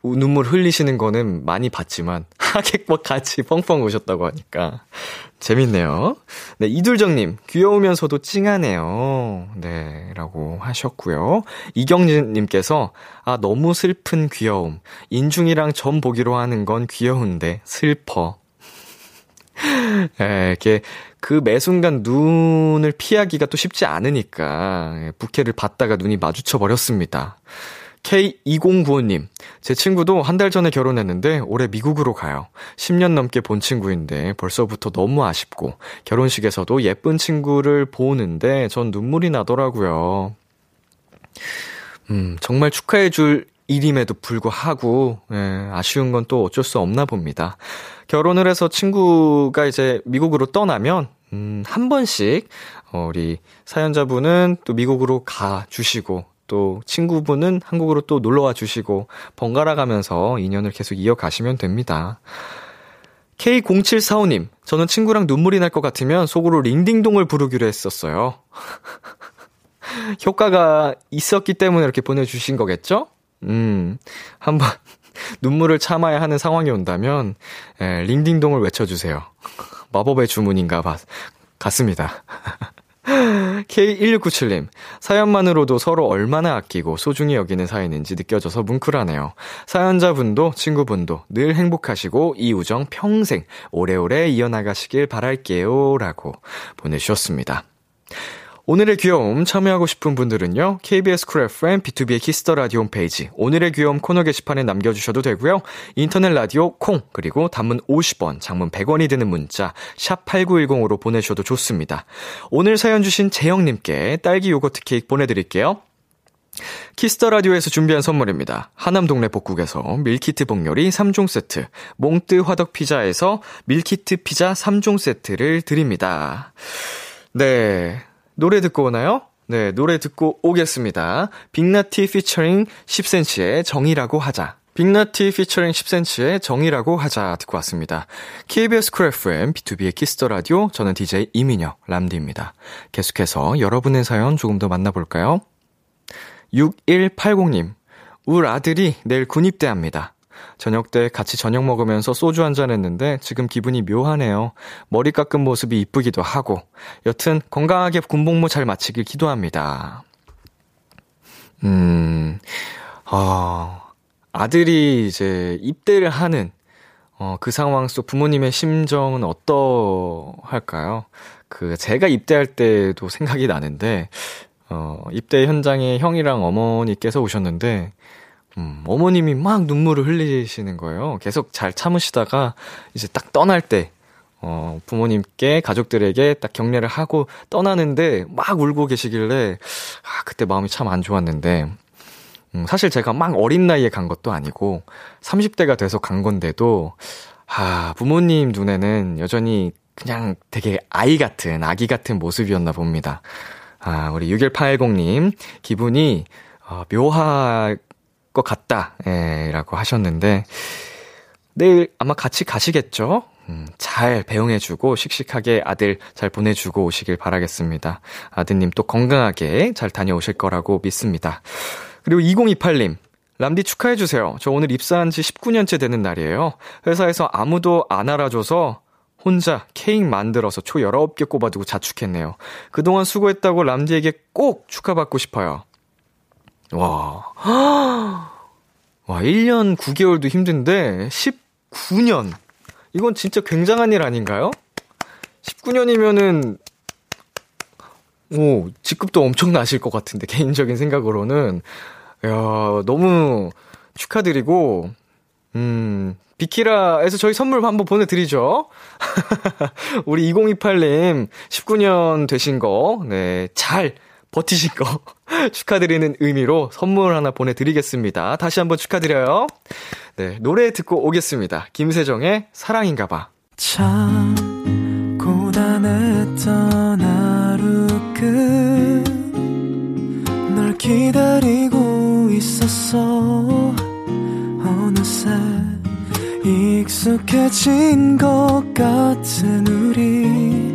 눈물 흘리시는 거는 많이 봤지만 [LAUGHS] 하객과 같이 펑펑 우셨다고 하니까 재밌네요. 네, 이둘정님 귀여우면서도 찡하네요. 네, 라고 하셨고요. 이경진님께서 아 너무 슬픈 귀여움. 인중이랑 점 보기로 하는 건 귀여운데 슬퍼. [LAUGHS] 예, 이렇게 그 매 순간 눈을 피하기가 또 쉽지 않으니까 예, 부케를 받다가 눈이 마주쳐 버렸습니다. K2095님, 제 친구도 한 달 전에 결혼했는데 올해 미국으로 가요. 10년 넘게 본 친구인데 벌써부터 너무 아쉽고 결혼식에서도 예쁜 친구를 보는데 전 눈물이 나더라고요. 음, 정말 축하해줄 일임에도 불구하고, 예, 아쉬운 건 또 어쩔 수 없나 봅니다. 결혼을 해서 친구가 이제 미국으로 떠나면, 음, 한 번씩, 어, 우리 사연자분은 또 미국으로 가 주시고, 또 친구분은 한국으로 또 놀러 와 주시고, 번갈아 가면서 인연을 계속 이어가시면 됩니다. K0745님, 저는 친구랑 눈물이 날 것 같으면 속으로 링딩동을 부르기로 했었어요. [LAUGHS] 효과가 있었기 때문에 이렇게 보내주신 거겠죠? 음, 한번 [LAUGHS] 눈물을 참아야 하는 상황이 온다면, 에, 링딩동을 외쳐주세요. [LAUGHS] 마법의 주문인가 봐, 같습니다. [LAUGHS] K1697님, 사연만으로도 서로 얼마나 아끼고 소중히 여기는 사이인지 느껴져서 뭉클하네요. 사연자분도 친구분도 늘 행복하시고 이 우정 평생 오래오래 이어나가시길 바랄게요. 라고 보내주셨습니다. 오늘의 귀여움 참여하고 싶은 분들은요. KBS 쿨 FM 비투비의 키스 더 라디오 홈페이지 오늘의 귀여움 코너 게시판에 남겨 주셔도 되고요. 인터넷 라디오 콩 그리고 단문 50원, 장문 100원이 드는 문자 샵 #8910으로 보내주셔도 좋습니다. 오늘 사연 주신 재영 님께 딸기 요거트 케이크 보내 드릴게요. 키스 더 라디오에서 준비한 선물입니다. 하남 동네 복국에서 meal kit 복요리 3종 세트, 몽뜨 화덕 피자에서 meal kit 피자 3종 세트를 드립니다. 네. 노래 듣고 오나요? 네, 노래 듣고 오겠습니다. 빅나티 피처링 10cm의 정이라고 하자. 빅나티 피처링 10cm의 정이라고 하자 듣고 왔습니다. KBS 쿨 FM, 비투비의 키스 더 라디오, 저는 DJ 이민혁, 람디입니다. 계속해서 여러분의 사연 조금 더 만나볼까요? 6180님, 울 아들이 내일 군입대합니다. 저녁 때 같이 저녁 먹으면서 소주 한잔 했는데 지금 기분이 묘하네요. 머리 깎은 모습이 이쁘기도 하고. 여튼 건강하게 군복무 잘 마치길 기도합니다. 음, 어, 아들이 이제 입대를 하는 어, 그 상황 속 부모님의 심정은 어떠할까요? 그, 제가 입대할 때도 생각이 나는데, 어, 입대 현장에 형이랑 어머니께서 오셨는데, 음, 어머님이 막 눈물을 흘리시는 거예요. 계속 잘 참으시다가 이제 딱 떠날 때, 어, 부모님께, 가족들에게 딱 격려를 하고 떠나는데 막 울고 계시길래, 아, 그때 마음이 참 안 좋았는데, 음, 사실 제가 막 어린 나이에 간 것도 아니고, 30대가 돼서 간 건데도, 아, 부모님 눈에는 여전히 그냥 되게 아이 같은, 아기 같은 모습이었나 봅니다. 아, 우리 6180님, 기분이, 어, 묘하, 것 같다, 예, 라고 하셨는데, 내일 아마 같이 가시겠죠? 음, 잘 배웅해주고, 씩씩하게 아들 잘 보내주고 오시길 바라겠습니다. 아드님 또 건강하게 잘 다녀오실 거라고 믿습니다. 그리고 2028님, 람디 축하해주세요. 저 오늘 입사한 지 19년째 되는 날이에요. 회사에서 아무도 안 알아줘서 혼자 케이크 만들어서 초 19개 꼽아두고 자축했네요. 그동안 수고했다고 람디에게 꼭 축하받고 싶어요. 와. [GASPS] 와, 1년 9개월도 힘든데, 19년. 이건 진짜 굉장한 일 아닌가요? 19년이면은, 오, 직급도 엄청 나실 것 같은데, 개인적인 생각으로는. 야 너무 축하드리고, 음, 비키라에서 저희 선물 한번 보내드리죠. [LAUGHS] 우리 2028님, 19년 되신 거, 네, 잘 버티신 거 [LAUGHS] 축하드리는 의미로 선물 하나 보내드리겠습니다. 다시 한번 축하드려요. 네, 노래 듣고 오겠습니다. 김세정의 사랑인가 봐. 참 고단했던 하루 끝널 기다리고 있었어 어느새 익숙해진 것 같은 우리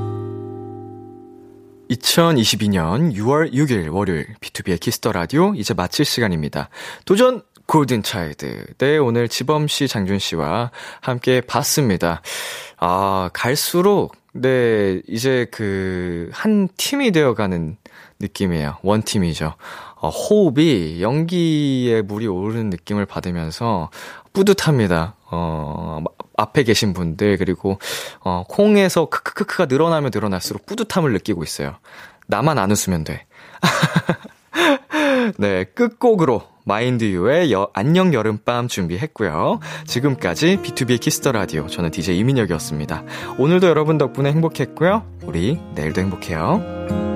2022년 6월 6일 월요일 비투비의 키스 더 라디오 이제 마칠 시간입니다. 도전 골든 차일드. 네, 오늘 지범 씨, 장준 씨와 함께 봤습니다. 아, 갈수록 네, 이제 그 한 팀이 되어 가는 느낌이에요. 원 팀이죠. 어, 호흡이 연기에 물이 오르는 느낌을 받으면서 뿌듯합니다. 어, 앞에 계신 분들, 그리고, 어, 콩에서 크크크크가 늘어나면 늘어날수록 뿌듯함을 느끼고 있어요. 나만 안 웃으면 돼. [LAUGHS] 네, 끝곡으로 마인드유의 여, 안녕 여름밤 준비했고요. 지금까지 비투비 키스 더 라디오 저는 DJ 이민혁이었습니다. 오늘도 여러분 덕분에 행복했고요. 우리 내일도 행복해요.